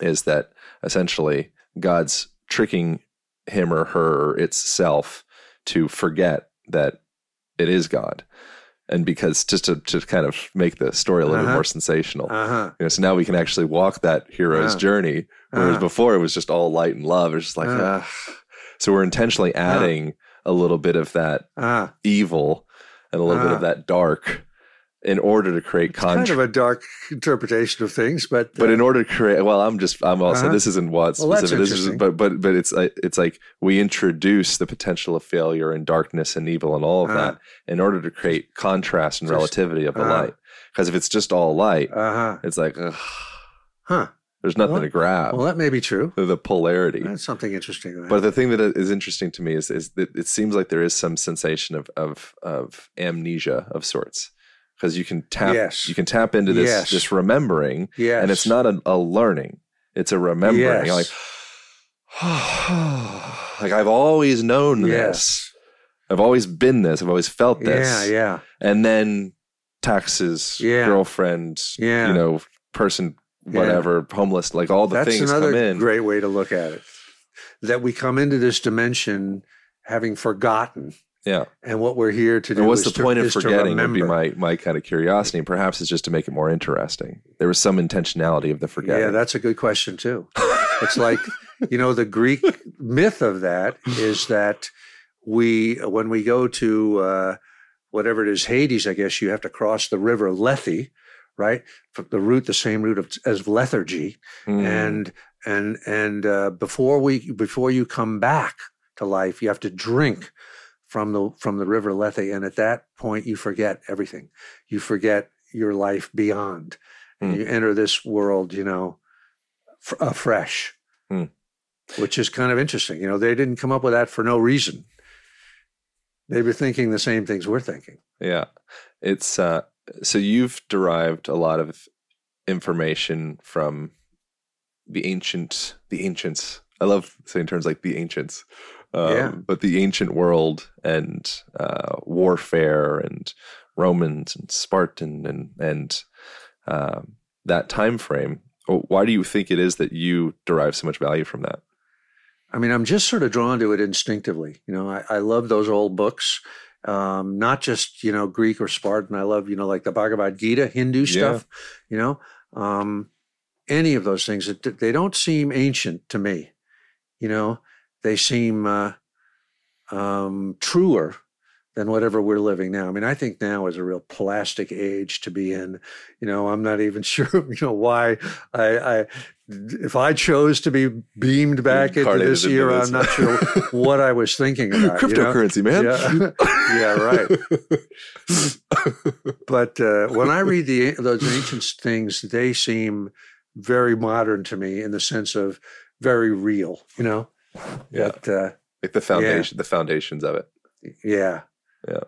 is that essentially God's tricking him or her or itself to forget that it is God. And because just to, to kind of make the story a little bit Uh-huh. more sensational. Uh huh. You know, so now we can actually walk that hero's Uh-huh. journey. Whereas Uh-huh. before it was just all light and love. It's just like, Uh-huh. ah. so we're intentionally adding a little bit of that evil and a little bit of that dark in order to create kind contrast. of a dark interpretation of things, but but uh, in order to create, well, I'm just, I'm also, Uh-huh. this isn't what Well, that's. This is, but, but, but it's, like it's like we introduce the potential of failure and darkness and evil and all of Uh-huh. that in order to create contrast and Just- relativity of the uh-huh. light. Because if it's just all light, uh huh. it's like, ugh, Huh. there's nothing Well- to grab. Well, that may be true. the polarity. That's something interesting. But the thing that is interesting to me is is that it seems like there is some sensation of of of amnesia of sorts because you can tap Yes. you can tap into this Yes. this remembering yes, and it's not a, a learning it's a remembering Yes. Like like I've always known this. I've always been this I've always felt this Yeah, yeah, and then taxes Yeah. girlfriend yeah. you know person Yeah. whatever homeless like all the That's things another come in great way to look at it. That we come into this dimension having forgotten, yeah and what we're here to do. And what's is the to- point of is forgetting would be my my kind of curiosity, and perhaps it's just to make it more interesting. There was some intentionality of the forgetting. Yeah, that's a good question too. It's like you know the Greek myth of that is that we when we go to uh, whatever it is Hades, I guess you have to cross the river Lethe, right? The route, the same route of, as lethargy, Mm. and and and uh, before we before you come back to life, you have to drink from the from the river Lethe, and at that point you forget everything. You forget your life beyond, and Hmm. you enter this world, you know, f- afresh, Hmm. which is kind of interesting. You know, they didn't come up with that for no reason. They were thinking the same things we're thinking. yeah, it's uh, so you've derived a lot of information from the ancient, the ancients. I love saying terms like the ancients. Um, Yeah. But the ancient world and uh, warfare and Romans and Spartan and and um, that time frame. Why do you think it is that you derive so much value from that? I mean, I'm just sort of drawn to it instinctively. You know, I, I love those old books, um, not just you know Greek or Spartan. I love you know like the Bhagavad Gita, Hindu stuff. You know, um, any of those things. They don't seem ancient to me. You know, they seem uh, um, truer than whatever we're living now. I mean, I think now is a real plastic age to be in. You know, I'm not even sure. You know why I. I if I chose to be beamed back into this era. I'm not sure what I was thinking about. you know? Cryptocurrency, man. Yeah, yeah, right. But uh, when I read the those ancient things, they seem very modern to me in the sense of very real. You know, Yeah. But, uh, like the foundation, the foundations of it. yeah, Yeah.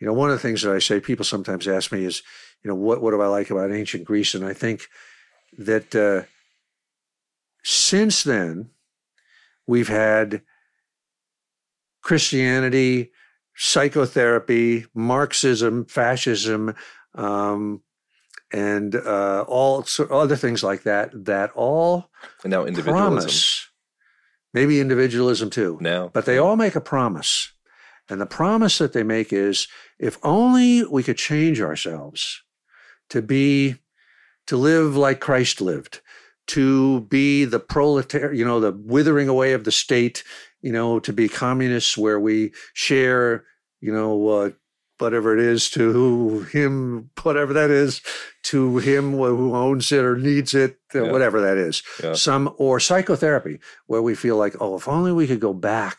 You know, one of the things that I say, people sometimes ask me is, you know, what what do I like about ancient Greece? And I think that uh, since then we've had Christianity, psychotherapy, Marxism, fascism, um, and uh, all so other things like that. That all And now individualism. promise, maybe individualism too, Now, but they all make a promise. And the promise that they make is if only we could change ourselves to be, to live like Christ lived, to be the proletariat, you know, the withering away of the state, you know, to be communists where we share you know, uh, whatever it is to him, whatever that is, to him who owns it or needs it, uh, yeah. whatever that is. Yeah. Some or psychotherapy, where we feel like, oh, if only we could go back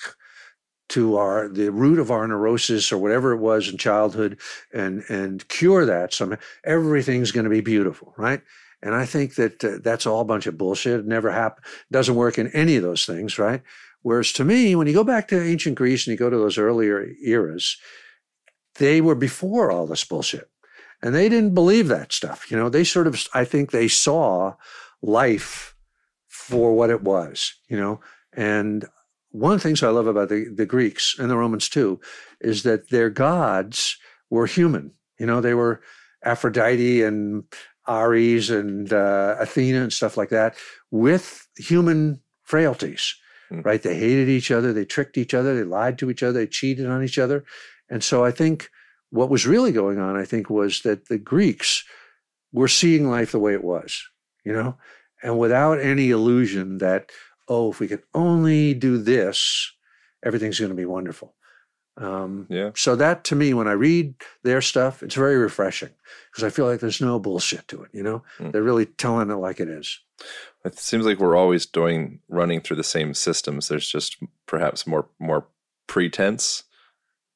to our the root of our neurosis or whatever it was in childhood and and cure that somehow, everything's going to be beautiful, right? And I think that uh, that's all a bunch of bullshit. It never happen. Doesn't work in any of those things, right? Whereas to me, when you go back to ancient Greece and you go to those earlier eras, they were before all this bullshit. And they didn't believe that stuff. You know, they sort of, I think they saw life for what it was, you know. And one of the things I love about the, the Greeks and the Romans too is that their gods were human. You know, they were Aphrodite and Ares and uh, Athena and stuff like that with human frailties, mm. right? They hated each other, they tricked each other, they lied to each other, they cheated on each other. And so I think what was really going on, I think, was that the Greeks were seeing life the way it was, you know, and without any illusion that, oh, if we could only do this, everything's going to be wonderful. Um, yeah. So that to me, when I read their stuff, it's very refreshing because I feel like there's no bullshit to it. You know, mm. they're really telling it like it is. It seems like we're always doing running through the same systems. There's just perhaps more more pretense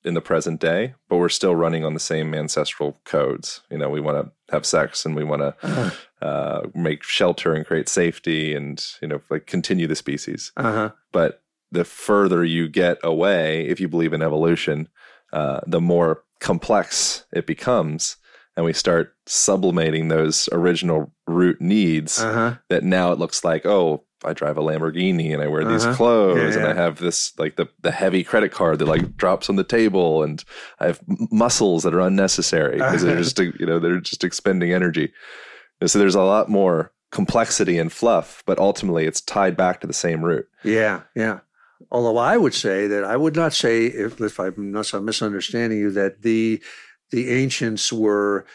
in the present day, but we're still running on the same ancestral codes. You know, we want to have sex and we want to uh-huh. uh, make shelter and create safety and you know like continue the species. Uh-huh. But the further you get away, if you believe in evolution, uh, the more complex it becomes. And we start sublimating those original root needs uh-huh. that now it looks like, oh, I drive a Lamborghini and I wear uh-huh. these clothes yeah, yeah. and I have this like the the heavy credit card that like drops on the table and I have muscles that are unnecessary because they're just you know they're just expending energy. And so there's a lot more complexity and fluff, but ultimately it's tied back to the same root. Yeah, yeah. Although I would say that I would not say if, if I'm not I'm misunderstanding you that the the ancients were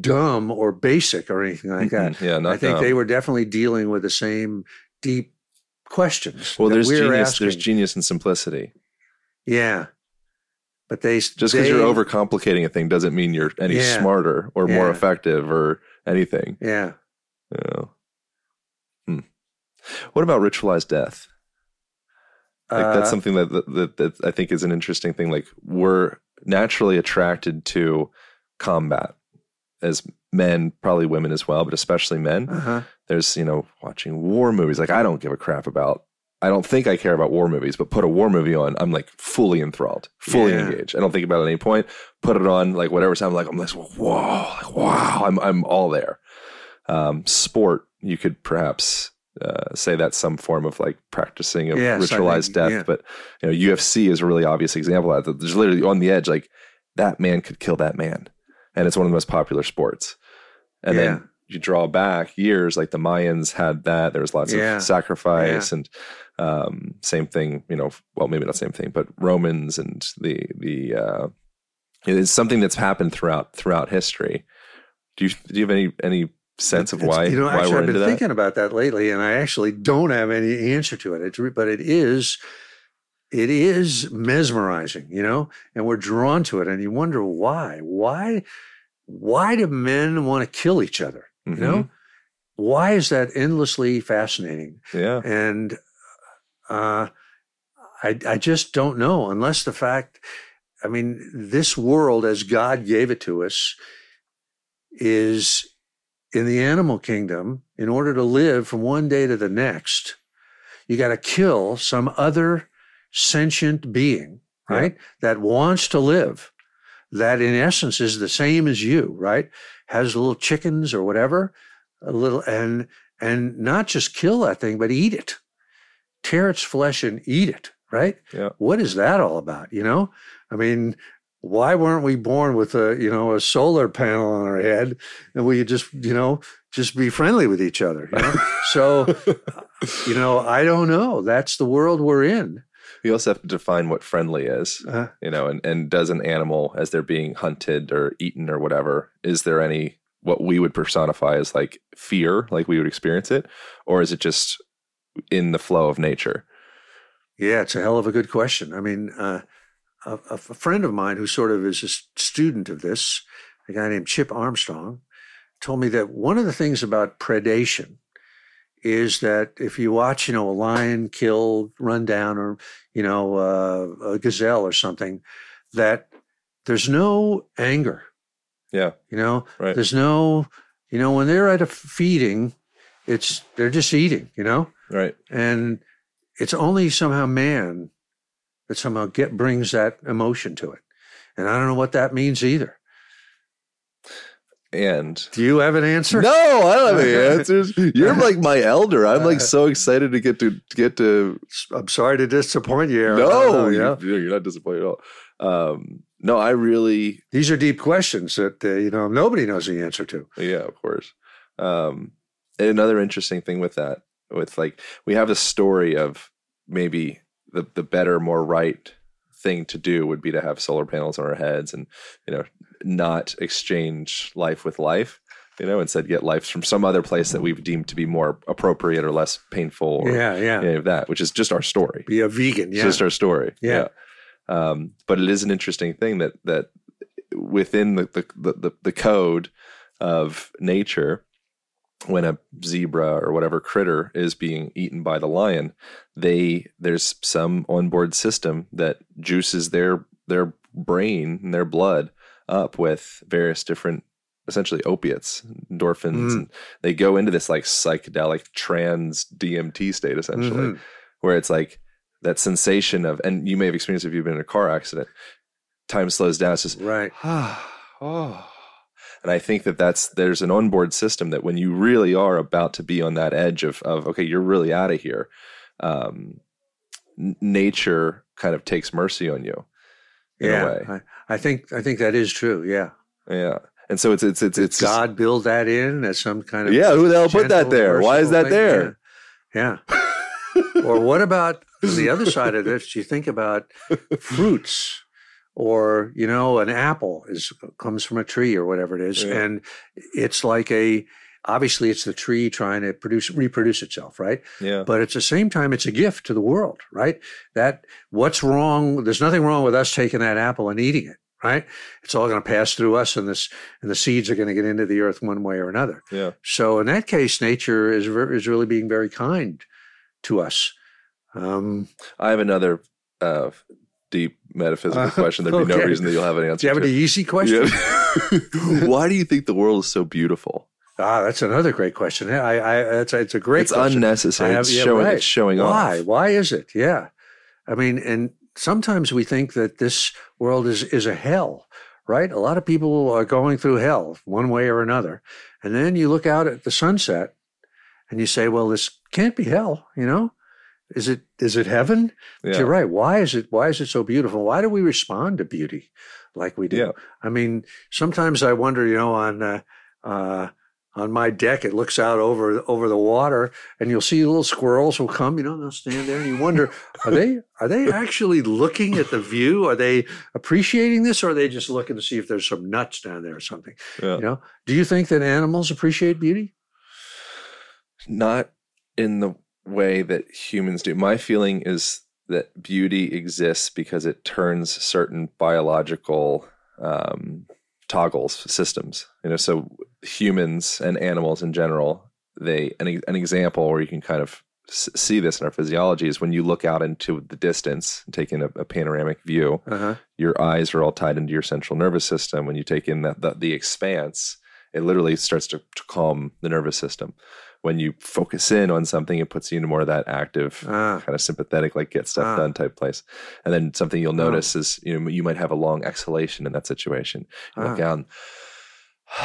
dumb or basic or anything like that. yeah, I think dumb. they were definitely dealing with the same deep questions. Well, there's genius. Asking. There's genius and simplicity. Yeah, but they just because you're overcomplicating a thing doesn't mean you're any yeah, smarter or yeah. more effective or anything. Yeah. Yeah. Hmm. What about ritualized death? Like that's uh, something that, that that I think is an interesting thing. Like we're naturally attracted to combat as men, probably women as well, but especially men. Uh-huh. There's you know watching war movies. Like I don't give a crap about. I don't think I care about war movies, but put a war movie on, I'm like fully enthralled, fully yeah. engaged. I don't think about it at any point. Put it on, like whatever sound like I'm like whoa, like wow, I'm I'm all there. Um, sport, you could perhaps uh, say that's some form of like practicing of yes, ritualized think, death. Yeah. But you know, UFC is a really obvious example of that. There's literally on the edge, like that man could kill that man, and it's one of the most popular sports. And yeah. then you draw back years, like the Mayans had that. There was lots yeah. of sacrifice and um, same thing. You know, well, maybe not same thing, but Romans and the the uh, it's something that's happened throughout throughout history. Do you do you have any any sense of why you know why actually I've been that? thinking about that lately and i actually don't have any answer to it it's, but it is it is mesmerizing you know and we're drawn to it and you wonder why why why do men want to kill each other mm-hmm. you know why is that endlessly fascinating yeah and uh i i just don't know unless the fact i mean this world as god gave it to us is in the animal kingdom, in order to live from one day to the next, you got to kill some other sentient being, right? Yeah. That wants to live, that in essence is the same as you, right? Has little chickens or whatever, a little, and, and not just kill that thing, but eat it, tear its flesh and eat it, right? Yeah. What is that all about? You know, I mean, why weren't we born with a you know a solar panel on our head and we just you know just be friendly with each other you know? so you know i don't know that's the world we're in you also have to define what friendly is uh, you know and, and does an animal as they're being hunted or eaten or whatever is there any what we would personify as like fear like we would experience it? Or is it just in the flow of nature? Yeah it's a hell of a good question. I mean uh, a, a friend of mine who sort of is a student of this, a guy named Chip Armstrong, told me that one of the things about predation is that if you watch, you know, a lion killed, run down, or you know, uh, a gazelle or something, that there's no anger. Yeah. You know, right. there's no, you know, when they're at a feeding, it's they're just eating. You know, right. And it's only somehow man that somehow get brings that emotion to it, and I don't know what that means either. And do you have an answer? No, I don't have any answers. You're like my elder. I'm like so excited to get to, to get to. I'm sorry to disappoint you. Aaron. No, yeah? you're, you're not disappointed at all. Um, no, I really. These are deep questions that uh, you know nobody knows the answer to. Yeah, of course. Um, and another interesting thing with that, with like we have a story of maybe the the better, more right thing to do would be to have solar panels on our heads and you know not exchange life with life you know instead get life from some other place that we've deemed to be more appropriate or less painful or yeah yeah. any of that which is just our story. Be a vegan yeah. it's just our story yeah, yeah. Um, but it is an interesting thing that that within the the, the, the code of nature when a zebra or whatever critter is being eaten by the lion, they there's some onboard system that juices their their brain and their blood up with various different essentially opiates, endorphins, mm. and they go into this like psychedelic trans DMT state essentially, mm-hmm. where it's like that sensation of, and you may have experienced if you've been in a car accident. Time slows down. It's just right. oh and I think that that's there's an onboard system that when you really are about to be on that edge of of okay, you're really out of here, um, nature kind of takes mercy on you. in yeah, I, I, think I think that is true. Yeah, yeah. And so it's it's it's Did it's God just, build that in as some kind of yeah. Who the hell put that there? Why is that thing? there? Yeah. yeah. or what about the other side of this? You think about fruits or you know an apple is comes from a tree or whatever it is yeah. and it's like a obviously it's the tree trying to produce reproduce itself right yeah but at the same time it's a gift to the world right that what's wrong there's nothing wrong with us taking that apple and eating it right it's all going to pass through us and this and the seeds are going to get into the earth one way or another yeah so in that case nature is is really being very kind to us um, i have another uh, deep metaphysical uh, question, there'd be okay. no reason that you'll have an answer. Do you have to. an easy question? Yeah. Why do you think the world is so beautiful? Ah, that's another great question. I, I, it's, it's a great. It's question. unnecessary. Have, it's, yeah, showing, right. it's showing off. Why? Why is it? Yeah, I mean, and sometimes we think that this world is is a hell, right? A lot of people are going through hell one way or another, and then you look out at the sunset, and you say, "Well, this can't be hell," you know. Is it is it heaven? Yeah. You're right. Why is it why is it so beautiful? Why do we respond to beauty like we do? Yeah. I mean, sometimes I wonder, you know, on uh, uh, on my deck, it looks out over over the water, and you'll see little squirrels will come. You know, they'll stand there, and you wonder, are they are they actually looking at the view? Are they appreciating this, or are they just looking to see if there's some nuts down there or something? Yeah. You know, do you think that animals appreciate beauty? Not in the way that humans do. My feeling is that beauty exists because it turns certain biological um, toggles systems. You know, so humans and animals in general, they an, an example where you can kind of see this in our physiology is when you look out into the distance, taking a, a panoramic view, uh-huh. your eyes are all tied into your central nervous system. When you take in the, the, the expanse, it literally starts to, to calm the nervous system when you focus in on something, it puts you into more of that active, ah. kind of sympathetic, like get stuff ah. done type place. And then something you'll ah. notice is you know you might have a long exhalation in that situation. You look down.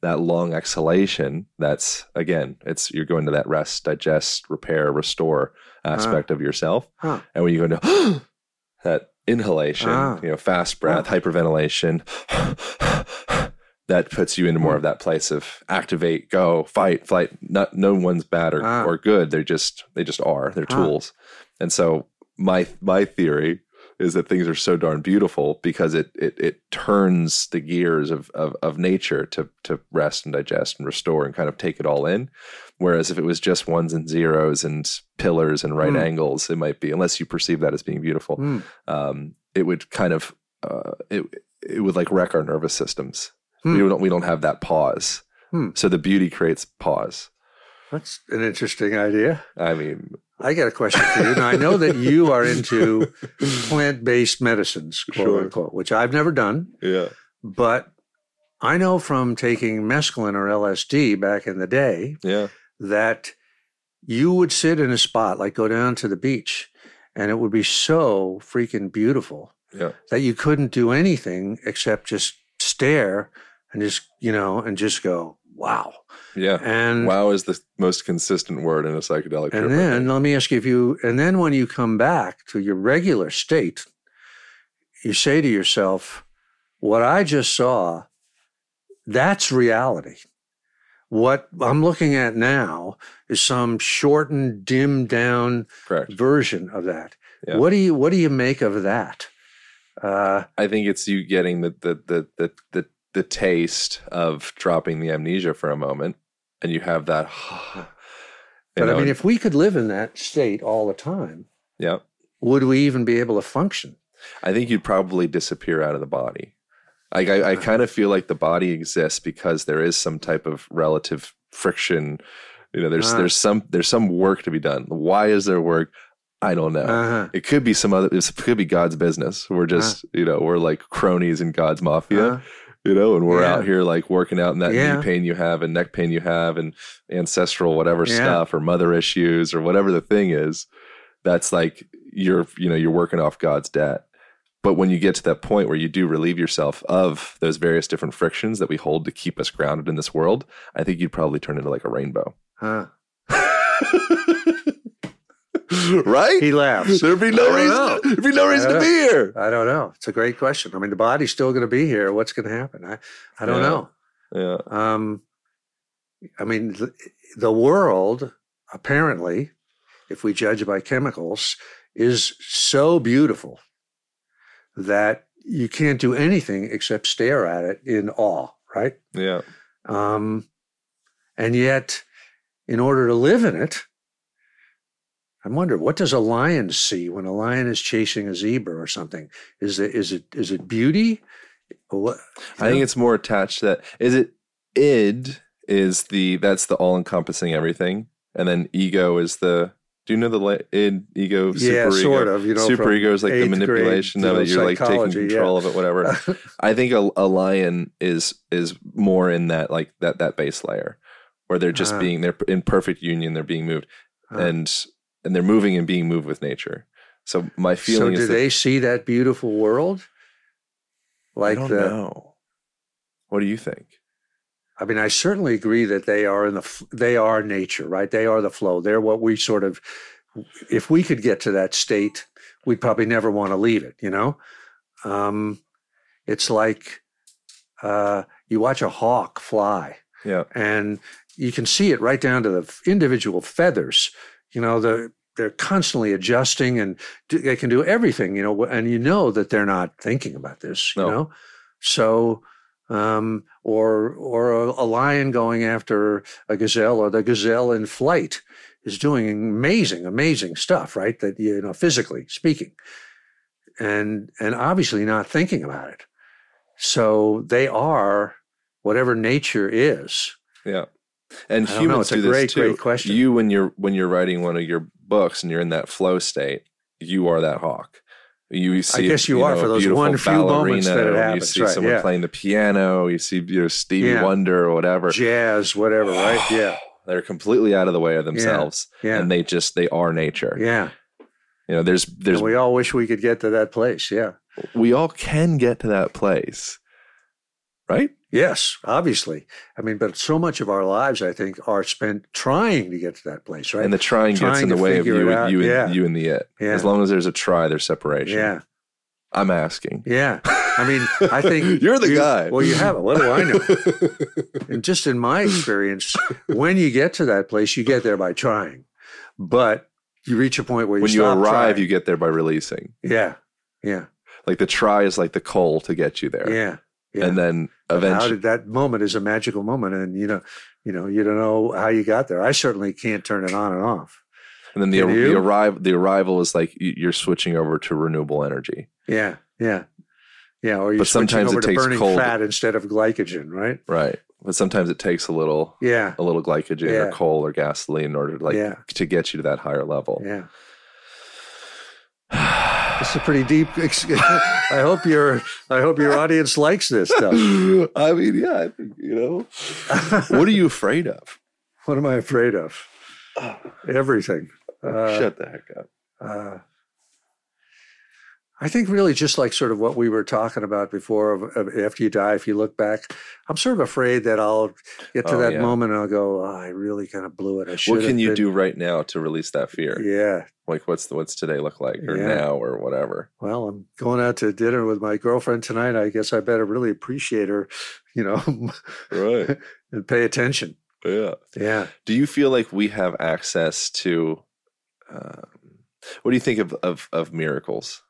that long exhalation that's again it's you're going to that rest digest repair restore aspect of yourself and when you go into that inhalation you know fast breath hyperventilation that puts you into more of that place of activate, go, fight, flight. Not no one's bad or, ah. or good. They're just they just are. They're ah. tools. And so my my theory is that things are so darn beautiful because it it, it turns the gears of, of of nature to to rest and digest and restore and kind of take it all in. Whereas if it was just ones and zeros and pillars and right mm. angles, it might be unless you perceive that as being beautiful. Mm. Um, it would kind of uh, it it would like wreck our nervous systems. Mm. We don't we don't have that pause. Hmm. So the beauty creates pause. That's an interesting idea. I mean, I got a question for you. Now, I know that you are into plant based medicines, quote sure. unquote, which I've never done. Yeah. But I know from taking mescaline or LSD back in the day yeah. that you would sit in a spot, like go down to the beach, and it would be so freaking beautiful yeah. that you couldn't do anything except just stare and just, you know, and just go, wow. Yeah. And wow is the most consistent word in a psychedelic. And then let me ask you if you, and then when you come back to your regular state, you say to yourself, what I just saw, that's reality. What I'm looking at now is some shortened, dimmed down Correct. version of that. Yeah. What do you what do you make of that? Uh, I think it's you getting the the the the, the the taste of dropping the amnesia for a moment and you have that but know, i mean if we could live in that state all the time yeah would we even be able to function i think you'd probably disappear out of the body like I, I uh-huh. kind of feel like the body exists because there is some type of relative friction you know there's uh, there's some there's some work to be done why is there work I don't know. Uh-huh. It could be some other. It could be God's business. We're just, uh-huh. you know, we're like cronies in God's mafia, uh-huh you know, and we're yeah. out here like working out in that yeah. knee pain you have and neck pain you have and ancestral whatever yeah. stuff or mother issues or whatever the thing is. That's like you're, you know, you're working off God's debt. But when you get to that point where you do relieve yourself of those various different frictions that we hold to keep us grounded in this world, I think you'd probably turn into like a rainbow. Huh. right? He laughs. There'd be no reason. There'd be no reason to be here. I don't know. It's a great question. I mean, the body's still going to be here. What's going to happen? I, I don't yeah. know. Yeah. Um, I mean, the, the world apparently, if we judge by chemicals, is so beautiful that you can't do anything except stare at it in awe. Right? Yeah. Um, and yet, in order to live in it, I wonder what does a lion see when a lion is chasing a zebra or something? Is it is it is it beauty? What, I think it's more attached to that. Is it id is the that's the all encompassing everything, and then ego is the. Do you know the id ego? Super yeah, ego? sort of. You know, super ego is like the manipulation of it. You're like taking control yeah. of it, whatever. I think a, a lion is is more in that like that that base layer where they're just uh, being they're in perfect union. They're being moved, uh, and and they're moving and being moved with nature. So my feeling so is. do they see that beautiful world? Like I don't the, know. What do you think? I mean, I certainly agree that they are in the they are nature, right? They are the flow. They're what we sort of. If we could get to that state, we'd probably never want to leave it. You know, um, it's like uh, you watch a hawk fly, yeah, and you can see it right down to the individual feathers you know the they're constantly adjusting and do, they can do everything you know and you know that they're not thinking about this you no. know? So um, or or a, a, lion going after a gazelle or the gazelle in flight is doing amazing amazing stuff right? That you know physically speaking. And and obviously not thinking about it. So they are whatever nature is. Yeah and humans do this great, too. Great question. You, when you're when you're writing one of your books and you're in that flow state, you are that hawk. You see, I guess you, you are know, for those one few moments that it happens. You see right, someone yeah. playing the piano. You see, you know, Stevie yeah. Wonder or whatever, jazz, whatever. right? Yeah, they're completely out of the way of themselves, yeah. yeah. and they just they are nature. Yeah, you know, there's there's. And we all wish we could get to that place. Yeah, we all can get to that place, right? Yes, obviously. I mean, but so much of our lives, I think, are spent trying to get to that place, right? And the trying, trying gets in the way of you, and, you, yeah. and, you and the it. Yeah. As long as there's a try, there's separation. Yeah. I'm asking. Yeah. I mean, I think you're the you, guy. Well, you have it. What do I know? and just in my experience, when you get to that place, you get there by trying. But you reach a point where you when you arrive, trying. you get there by releasing. Yeah. Yeah. Like the try is like the coal to get you there. Yeah. Yeah. And then eventually, how did that moment is a magical moment, and you know, you know, you don't know how you got there. I certainly can't turn it on and off. And then the the arrival the arrival is like you're switching over to renewable energy. Yeah, yeah, yeah. Or you're but sometimes over it to takes burning cold. fat instead of glycogen, right? Right. But sometimes it takes a little, yeah, a little glycogen yeah. or coal or gasoline in order to like yeah. to get you to that higher level. Yeah. It's a pretty deep. I hope your I hope your audience likes this stuff. I mean, yeah, I think, you know. what are you afraid of? What am I afraid of? Everything. Uh, Shut the heck up. Uh, I think really just like sort of what we were talking about before of, of after you die, if you look back, I'm sort of afraid that I'll get to oh, that yeah. moment and I'll go, oh, I really kind of blew it. I what can you been. do right now to release that fear? Yeah. Like what's the, what's today look like or yeah. now or whatever? Well, I'm going out to dinner with my girlfriend tonight. I guess I better really appreciate her, you know, right. and pay attention. Yeah. Yeah. Do you feel like we have access to, um, what do you think of, of, of miracles?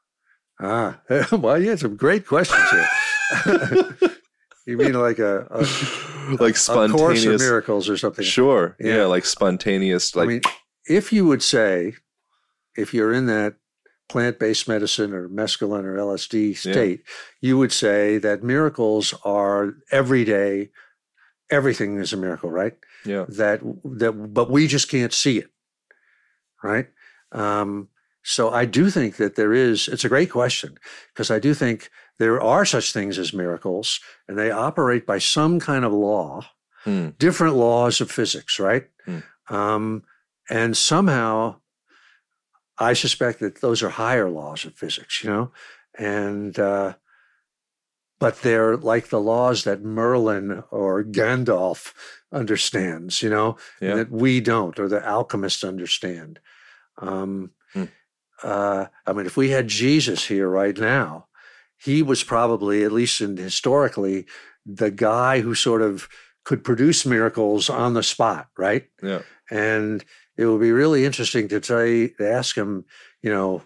Ah, well, yeah, some great questions here. you mean like a, a like spontaneous a miracles or something? Sure. Yeah. yeah, like spontaneous. Like, I mean, if you would say, if you're in that plant-based medicine or mescaline or LSD state, yeah. you would say that miracles are every day. Everything is a miracle, right? Yeah. That that, but we just can't see it, right? Um, so I do think that there is, it's a great question because I do think there are such things as miracles and they operate by some kind of law, hmm. different laws of physics, right? Hmm. Um, and somehow I suspect that those are higher laws of physics, you know? And, uh, but they're like the laws that Merlin or Gandalf understands, you know, yeah. that we don't, or the alchemists understand. Um, uh, I mean, if we had Jesus here right now, he was probably, at least in historically, the guy who sort of could produce miracles on the spot, right? Yeah. And it would be really interesting to try to ask him, you know,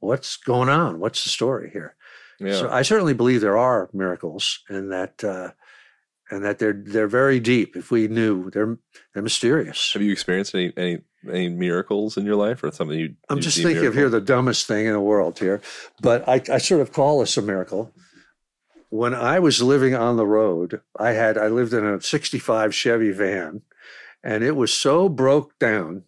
what's going on? What's the story here? Yeah. So I certainly believe there are miracles, and that uh, and that they're they're very deep. If we knew, they're they're mysterious. Have you experienced any any any miracles in your life, or something you? I'm just thinking miracle? of here the dumbest thing in the world here, but I, I sort of call this a miracle. When I was living on the road, I had I lived in a '65 Chevy van, and it was so broke down,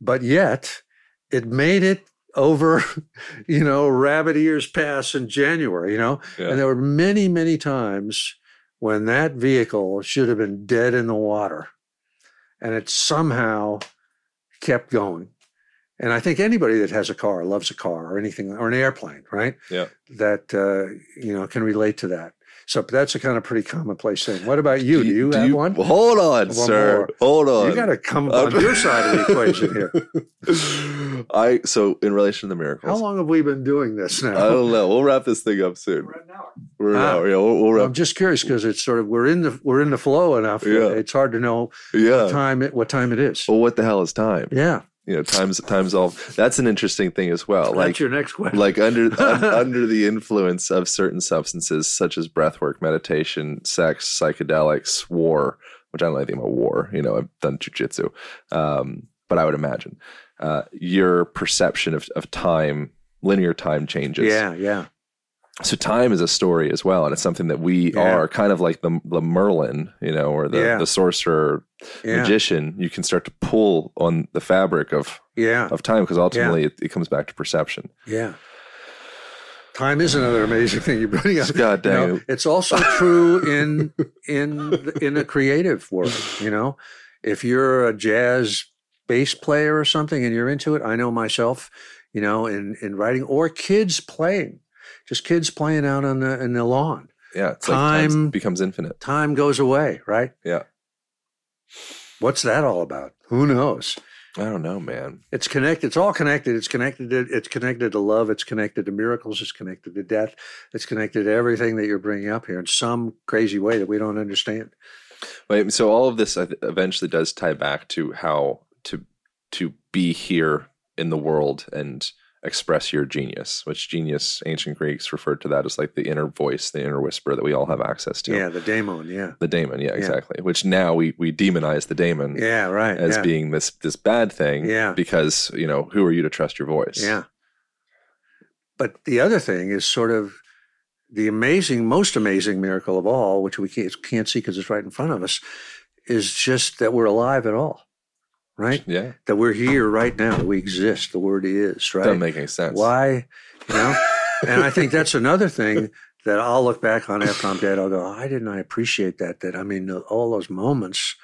but yet it made it over, you know, rabbit ears pass in January, you know, yeah. and there were many many times when that vehicle should have been dead in the water and it somehow kept going. And I think anybody that has a car loves a car or anything or an airplane, right? Yeah. That uh, you know can relate to that. So that's a kind of pretty commonplace thing. What about you? Do you, do you do have you, one? Hold on, one sir. More. Hold on. You got to come on your side of the equation here. I so in relation to the miracles. How long have we been doing this now? I don't know. We'll wrap this thing up soon. We're an hour. We're an ah, hour. Yeah, we'll, we'll wrap. I'm just curious because it's sort of we're in the we're in the flow enough. Yeah. It's hard to know. Yeah. What time it what time it is. Well, what the hell is time? Yeah you know times times all that's an interesting thing as well like your next question like under un, under the influence of certain substances such as breathwork meditation sex psychedelics war which i don't know anything about war you know i've done jujitsu um, but i would imagine uh, your perception of, of time linear time changes. Yeah yeah. So time is a story as well and it's something that we yeah. are kind of like the the merlin you know or the yeah. the sorcerer yeah. magician. You can start to pull on the fabric of yeah. of time because ultimately it, it, comes back to perception. Yeah. Time is another amazing thing you're bringing up. God dang you know, it. it's also true in in in the creative world you know. If you're a jazz bass player or something and you're into it i know myself you know in in writing or kids playing just kids playing out on the in the lawn. Yeah, time like becomes infinite. Time goes away, right? Yeah. What's that all about? Who knows? I don't know, man. It's connected. It's all connected. It's connected. To, it's connected to love. It's connected to miracles. It's connected to death. It's connected to everything that you're bringing up here in some crazy way that we don't understand. Wait, so all of this eventually does tie back to how to to be here in the world and express your genius, which genius ancient Greeks referred to that as like the inner voice, the inner whisper that we all have access to. Yeah, the daemon. Yeah, the daemon. Yeah, exactly. Yeah. Which now we we demonize the daemon. Yeah, right. As yeah. being this this bad thing. Yeah. Because you know who are you to trust your voice? Yeah. But the other thing is sort of the amazing, most amazing miracle of all, which we can't, can't see because it's right in front of us, is just that we're alive at all right? Yeah. That we're here right now, we exist. The word is, right? Doesn't make any sense. Why, you know? and I think that's another thing that I'll look back on after I'm dead. I'll go, why didn't I appreciate that? That, I mean, all those moments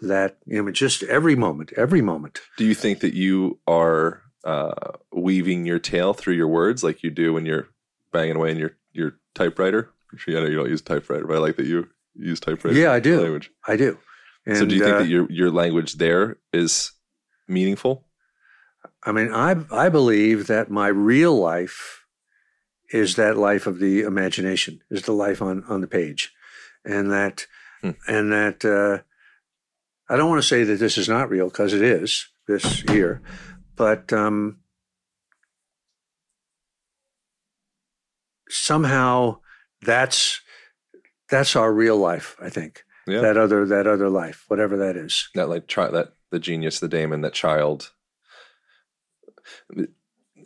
that, you know, just every moment, every moment. Do you think that you are uh, weaving your tale through your words like you do when you're banging away in your, your typewriter? I know you don't use typewriter, but I like that you use typewriter. Yeah, I do. Language. I do. And, so do you think uh, that your your language there is meaningful? I mean, I I believe that my real life is that life of the imagination, is the life on on the page, and that hmm. and that uh, I don't want to say that this is not real because it is this here, but um, somehow that's that's our real life. I think yeah. that other that other life, whatever that is. That like try that the genius, the daemon, that child.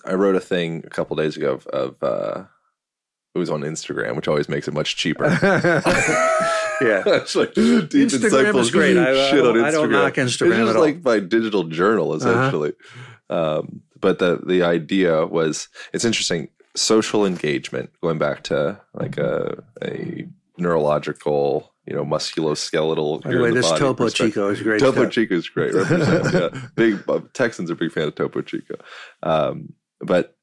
I wrote a thing a couple days ago of, of uh, it was on Instagram, which always makes it much cheaper. yeah, it's like deep Instagram is great. I, shit I, on Instagram. I don't knock Instagram it's just like my digital journal, uh-huh. essentially. Uh-huh. Um, but the the idea was it's interesting. Social engagement, going back to like a a neurological you know, musculoskeletal. By the way, this Topo Chico is great. Topo stuff. Chico is great. yeah, big uh, Texans are big fan of Topo Chico, um, but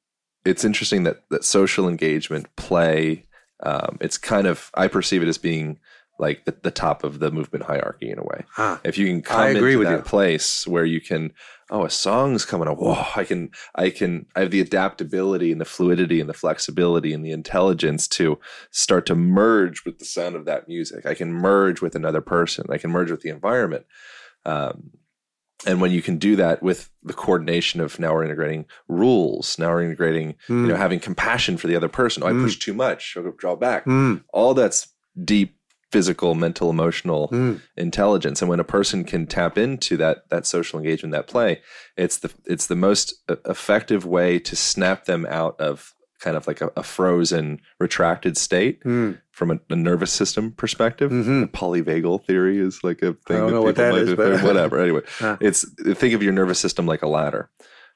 it's interesting that that social engagement, play, um, it's kind of I perceive it as being like the, the top of the movement hierarchy in a way. Huh. If you can come into that you. place where you can oh, a song's coming up. Whoa, I can, I can, I have the adaptability and the fluidity and the flexibility and the intelligence to start to merge with the sound of that music. I can merge with another person. I can merge with the environment. Um, and when you can do that with the coordination of now we're integrating rules, now we're integrating, mm. you know, hmm. having compassion for the other person. Oh, I mm. push too much. I'll draw back. Mm. All that's deep physical, mental, emotional mm. intelligence. And when a person can tap into that that social engagement, that play, it's the it's the most effective way to snap them out of kind of like a, a frozen, retracted state mm. from a, a, nervous system perspective. Mm-hmm. polyvagal theory is like a thing. I don't know what that is, but whatever. Anyway, huh. it's think of your nervous system like a ladder.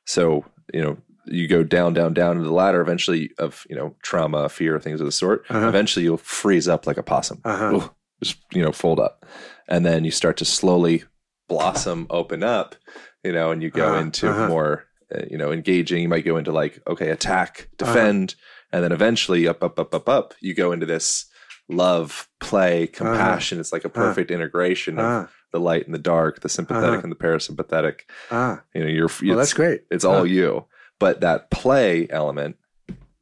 So you know you go down, down, down to the ladder. Eventually, of you know trauma, fear, things of the sort. Uh-huh. Eventually, you'll freeze up like a possum. Uh-huh. Ooh, just you know fold up, and then you start to slowly blossom, open up. You know, and you go uh-huh. into uh-huh. more uh, you know engaging. You might go into like okay, attack, uh-huh. defend, and then eventually up, up, up, up, up. You go into this love, play, uh-huh. compassion. It's like a uh-huh. perfect integration of the light and the dark, the sympathetic and the parasympathetic. Ah, You know, you're. Well, that's great. It's all you but that play element,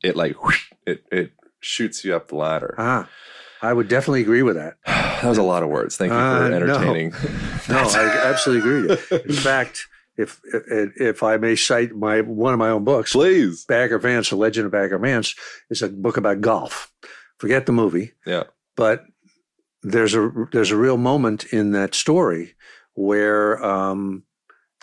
it like whoosh, it it shoots you up the ladder. Ah, I would definitely agree with that. that was a lot of words. Thank you for uh, entertaining. No, no I absolutely agree. In fact, if, if if I may cite my one of my own books, please, Bagger Vance, The Legend of Bagger Vance, is a book about golf. Forget the movie. Yeah, but there's a there's a real moment in that story where um,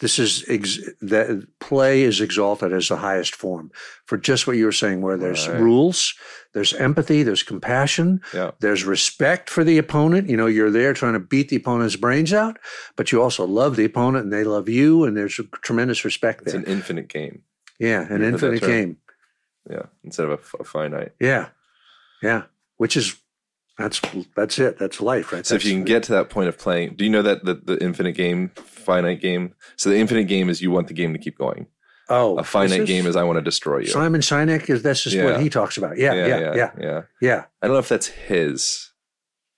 this is ex- that play is exalted as the highest form for just what you were saying, where there's right. rules, there's empathy, there's compassion, yeah. there's respect for the opponent. You know, you're there trying to beat the opponent's brains out, but you also love the opponent and they love you, and there's a tremendous respect it's there. It's an infinite game. Yeah, an infinite game. Yeah, instead of a, a finite. Yeah, yeah, which is that's that's it. That's life, right? So that's if you can get to that point of playing, do you know that the, the infinite game, finite game? So the infinite game is you want the game to keep going. Oh, a finite game is I want to destroy you. Simon Sinek is that's just yeah. what he talks about. Yeah, yeah, yeah, yeah, yeah, yeah. I don't know if that's his,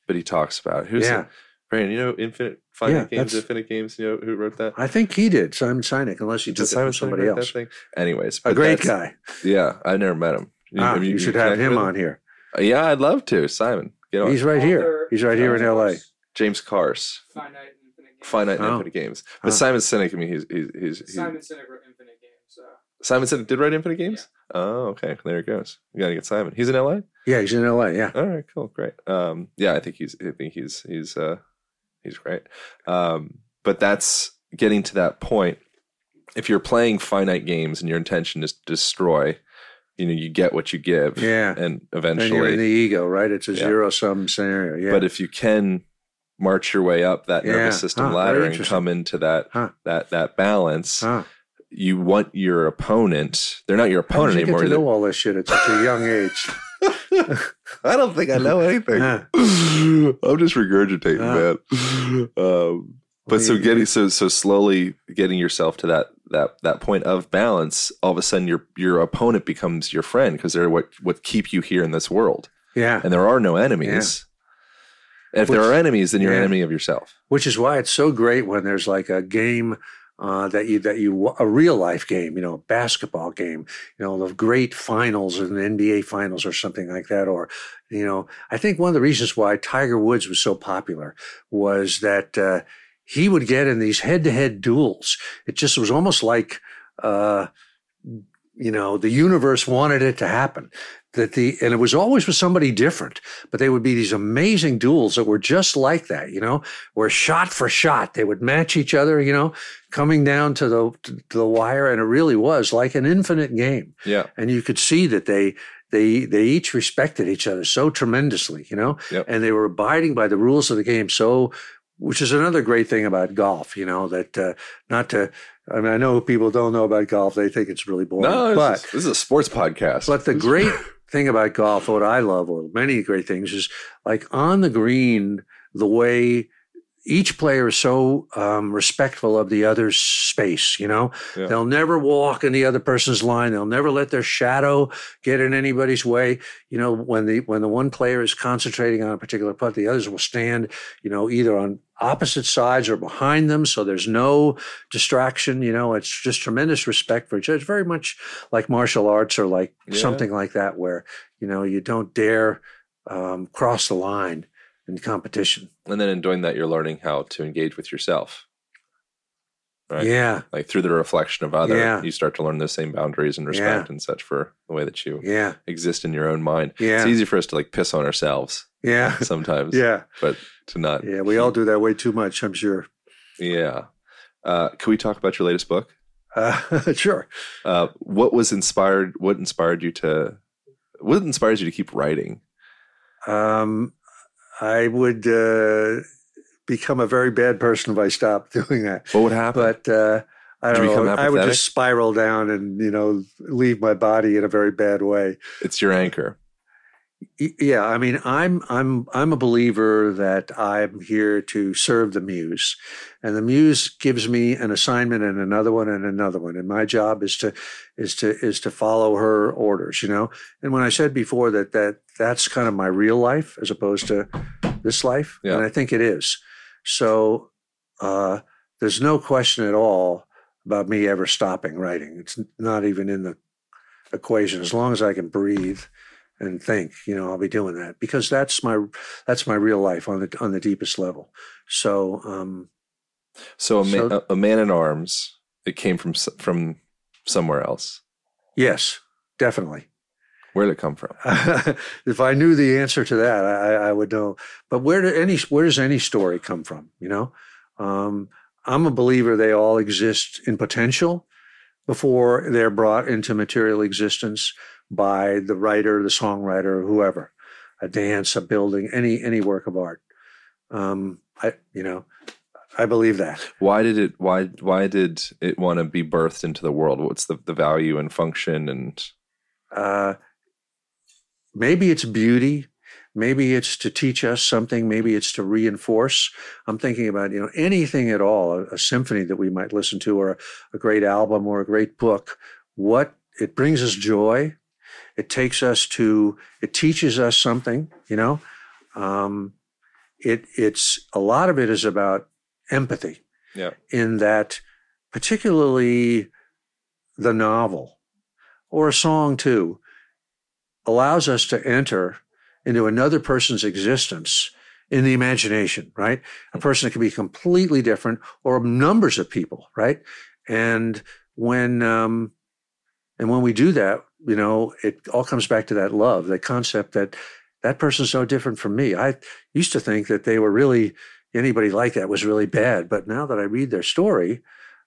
but he talks about who's yeah. Brandon, you know, infinite finite yeah, games, infinite games. You know who wrote that? I think he did, Simon Sinek, unless he took Simon it somebody else. Anyways, a great guy. Yeah, I never met him. You, ah, you, you should have him on here. Yeah, I'd love to, Simon. You know, he's right here. He's right here in L.A. James Carse. Finite Infinite Games. Finite oh. Infinite Games. But oh. Simon Sinek, I mean, he's he's he's, Simon Sinek wrote Infinite Games. So. Simon said did write Infinite Games. Yeah. Oh, okay. There it goes. You got to get Simon. He's in L.A. Yeah, he's in L.A. Yeah. All right. Cool. Great. Um, yeah, I think he's. I think he's. He's. Uh, he's great. Um, but that's getting to that point. If you're playing finite games and your intention is to destroy, you know, you get what you give. Yeah. And eventually, and you're in the ego, right? It's a yeah. zero sum scenario. Yeah. But if you can march your way up that nervous system huh, ladder and come into that huh. that that balance. Huh. You want your opponent. They're not your opponent you anymore. To know all this shit at such a young age. I don't think I know anything. I'm just regurgitating, man. Um, but so getting so so slowly getting yourself to that that that point of balance, all of a sudden your your opponent becomes your friend because they're what what keep you here in this world. Yeah, and there are no enemies. And if which, there are enemies, then you're yeah. an enemy of yourself. Which is why it's so great when there's like a game uh, that you that you a real life game, you know, a basketball game, you know, the great finals and the NBA finals or something like that. Or, you know, I think one of the reasons why Tiger Woods was so popular was that uh, he would get in these head to head duels. It just was almost like. Uh, you know, the universe wanted it to happen that the and it was always with somebody different but they would be these amazing duels that were just like that you know where shot for shot they would match each other you know coming down to the to the wire and it really was like an infinite game yeah and you could see that they they they each respected each other so tremendously you know yep. and they were abiding by the rules of the game so which is another great thing about golf you know that uh, not to I mean, I know people don't know about golf; they think it's really boring. No, but this is a sports podcast. But the great thing about golf, what I love, or many great things, is like on the green, the way each player is so um, respectful of the other's space. You know, yeah. they'll never walk in the other person's line. They'll never let their shadow get in anybody's way. You know, when the when the one player is concentrating on a particular putt, the others will stand. You know, either on opposite sides or behind them, so there's no distraction. You know, it's just tremendous respect for each other. It's very much like martial arts or like yeah. something like that, where you know you don't dare um, cross the line in competition. And then in doing that, you're learning how to engage with yourself. Right? Yeah. Like through the reflection of other, yeah. you start to learn the same boundaries and respect yeah. and such for the way that you yeah. exist in your own mind. Yeah. It's easy for us to like piss on ourselves. Yeah. Sometimes. yeah. But to not. Yeah. We all do that way too much, I'm sure. Yeah. Uh, can we talk about your latest book? Uh, sure. Uh, what was inspired? What inspired you to? What inspires you to keep writing? Um, I would uh, become a very bad person if I stopped doing that. What would happen? But uh, I don't know. I would just spiral down and you know leave my body in a very bad way. It's your anchor. Yeah, I mean, I'm I'm I'm a believer that I'm here to serve the muse, and the muse gives me an assignment and another one and another one, and my job is to is to is to follow her orders, you know. And when I said before that that that's kind of my real life as opposed to this life, yeah. and I think it is. So uh, there's no question at all about me ever stopping writing. It's not even in the equation. As long as I can breathe and think, you know, I'll be doing that because that's my that's my real life on the on the deepest level. So, um, so a, man, so, a man in arms, it came from from somewhere else. Yes, definitely. Where did it come from? if I knew the answer to that, I, I, would know. But where do any where does any story come from? You know, um, I'm a believer they all exist in potential before they're brought into material existence by the writer, the songwriter, whoever, a dance, a building, any any work of art. Um, I you know, I believe that. Why did it? Why why did it want to be birthed into the world? What's the the value and function and? Uh, maybe it's beauty. Maybe it's to teach us something. Maybe it's to reinforce. I'm thinking about, you know, anything at all, a, a symphony that we might listen to or a, a great album or a great book. What it brings us joy. It takes us to, it teaches us something, you know. Um, it, it's a lot of it is about empathy. Yeah. In that, particularly the novel or a song too, allows us to enter into another person's existence in the imagination, right? A person that can be completely different or numbers of people, right? And when, um, And when we do that, you know, it all comes back to that love, that concept that that person's no different from me. I used to think that they were really anybody like that was really bad, but now that I read their story,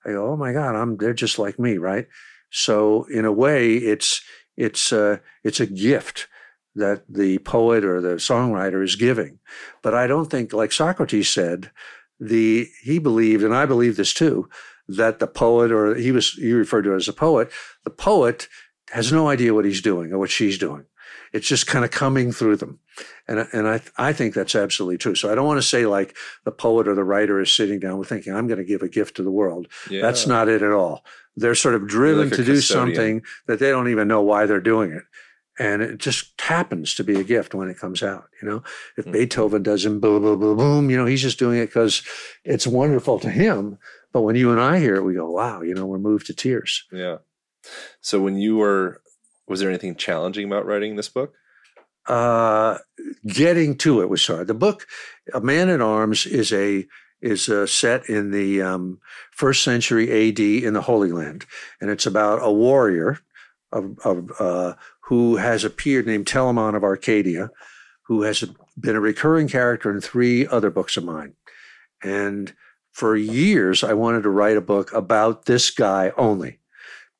I go, oh my God, I'm they're just like me, right? So in a way, it's it's uh, it's a gift that the poet or the songwriter is giving. But I don't think, like Socrates said, the he believed, and I believe this too, that the poet or he was he referred to as a poet, the poet has no idea what he's doing or what she's doing. It's just kind of coming through them. And, and I, I think that's absolutely true. So I don't want to say like the poet or the writer is sitting down thinking, I'm going to give a gift to the world. Yeah. That's not it at all. They're sort of driven like to do something that they don't even know why they're doing it. And it just happens to be a gift when it comes out. You know, if mm-hmm. Beethoven does not boom, boom, boom, boom, you know, he's just doing it because it's wonderful to him. But when you and I hear it, we go, wow, you know, we're moved to tears. Yeah. So when you were, was there anything challenging about writing this book? Uh, getting to it was hard. The book, A Man at Arms, is a is uh, set in the um, first century AD in the Holy Land, and it's about a warrior of, of uh, who has appeared named Telamon of Arcadia, who has been a recurring character in three other books of mine, and for years I wanted to write a book about this guy only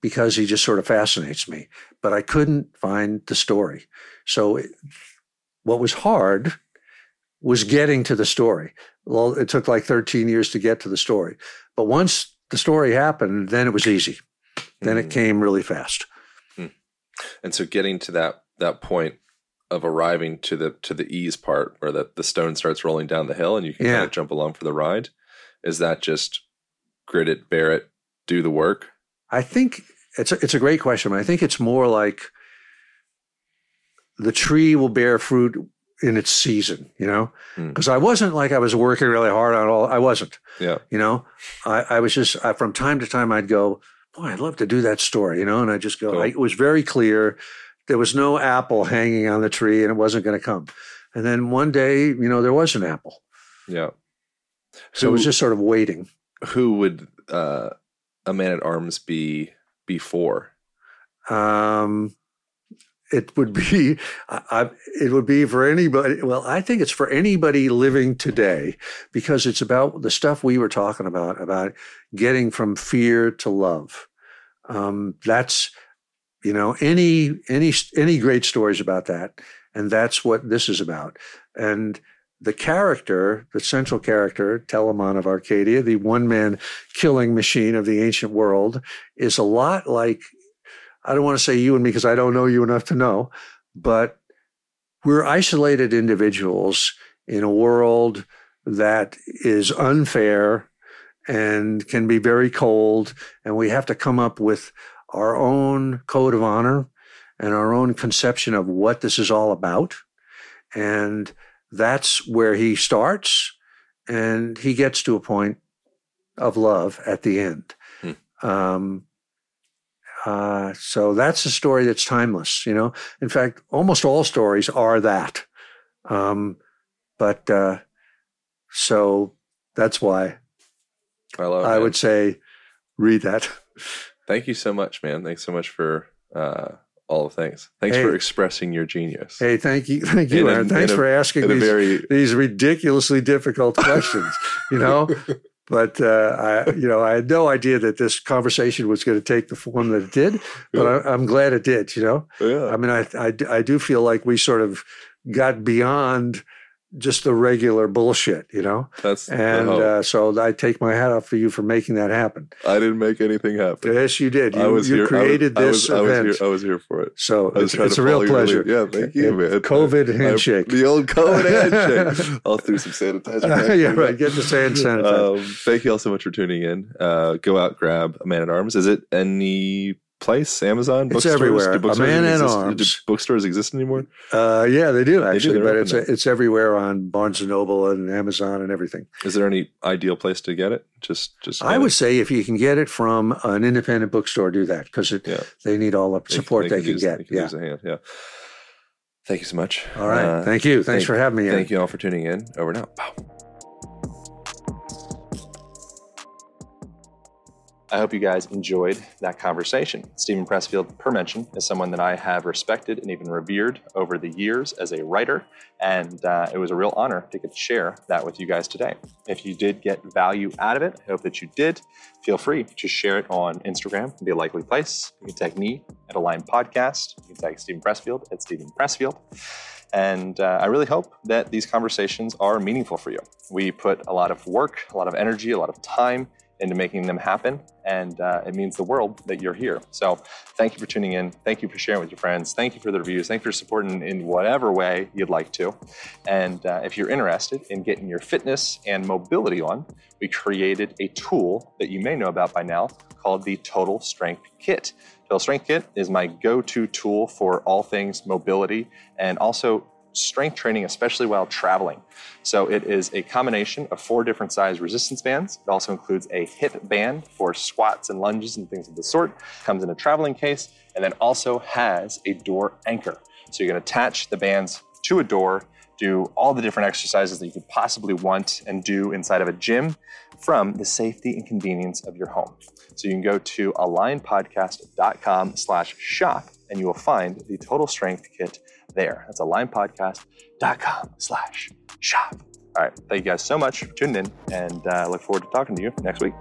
because he just sort of fascinates me. But I couldn't find the story. So it, what was hard was getting to the story. Well, it took like 13 years to get to the story. But once the story happened, then it was easy. Then mm. it hmm. came really fast. Mm. And so getting to that that point of arriving to the to the ease part where the, the stone starts rolling down the hill and you can yeah. kind of jump along for the ride. Is that just grit it, bear it, do the work? I think it's a, it's a great question. I think it's more like the tree will bear fruit in its season, you know? Because hmm. mm. I wasn't like I was working really hard on all. I wasn't. Yeah. You know, I, I was just I, from time to time I'd go, boy, I'd love to do that story, you know, and I just go. Cool. I, it was very clear there was no apple hanging on the tree, and it wasn't going to come. And then one day, you know, there was an apple. Yeah. So who, it was just sort of waiting. Who would uh, a man at arms be before? Um, it would be I, it would be for anybody well i think it's for anybody living today because it's about the stuff we were talking about about getting from fear to love um, that's you know any any any great stories about that and that's what this is about and the character, the central character, Telamon of Arcadia, the one man killing machine of the ancient world, is a lot like, I don't want to say you and me because I don't know you enough to know, but we're isolated individuals in a world that is unfair and can be very cold. And we have to come up with our own code of honor and our own conception of what this is all about. And that's where he starts and he gets to a point of love at the end. Hmm. Um, uh, so that's a story that's timeless, you know. In fact, almost all stories are that. Um, but uh, so that's why I, love I would say read that. Thank you so much, man. Thanks so much for uh, all of things. Thanks hey, for expressing your genius. Hey, thank you, thank you, Aaron. Thanks a, for asking these, very... these ridiculously difficult questions. you know, but uh, I, you know, I had no idea that this conversation was going to take the form that it did. But yeah. I, am glad it did. You know, yeah. I mean, I, I I do feel like we sort of got beyond just the regular bullshit, you know. That's and uh, so I take my hat off for you for making that happen. I didn't make anything happen. Yes, you did. You, I was you here, created I was, this I was, event. I was, here, I was here for it. So it's, it's a real pleasure. Yeah, thank you, man. COVID handshake. I, the old COVID handshake. I'll do some sanitizer. yeah, right. Get the sand sanitizer. Um, thank you all so much for tuning in. Uh, go out, grab a man at arms. Is it any place? Amazon? It's everywhere. Do a man at arms. Do bookstores exist anymore? Uh, yeah, they do actually, they do, but it's a, it's everywhere on Barnes and Noble and Amazon and everything. Is there any ideal place to get it? Just, just. I would it? say if you can get it from an independent bookstore, do that because yeah. they need all the support they, they, they can, use, get. Can yeah. Hand, yeah. Thank you so much. All right. Uh, thank you. Thanks thank, for having me. Thank you all for tuning in. Over now. Wow. I hope you guys enjoyed that conversation. Steven Pressfield, per mention, is someone that I have respected and even revered over the years as a writer, and uh, it was a real honor to get to share that with you guys today. If you did get value out of it, I hope that you did. Feel free to share it on Instagram, be a likely place. You can tag me at Align Podcast. You can tag Steven Pressfield at Steven Pressfield. And uh, I really hope that these conversations are meaningful for you. We put a lot of work, a lot of energy, a lot of time into making them happen. And uh, it means the world that you're here. So thank you for tuning in. Thank you for sharing with your friends. Thank you for the reviews. Thank you for supporting in whatever way you'd like to. And uh, if you're interested in getting your fitness and mobility on, we created a tool that you may know about by now called the Total Strength Kit. Total Strength Kit is my go to tool for all things mobility and also strength training, especially while traveling. So it is a combination of four different size resistance bands. It also includes a hip band for squats and lunges and things of the sort. Comes in a traveling case and then also has a door anchor. So you can attach the bands to a door, do all the different exercises that you could possibly want and do inside of a gym from the safety and convenience of your home. So you can go to alignpodcast.com slash shop and you will find the total strength kit there. That's alignpodcast.com slash shop. All right. Thank you guys so much for tuning in and uh, look forward to talking to you next week.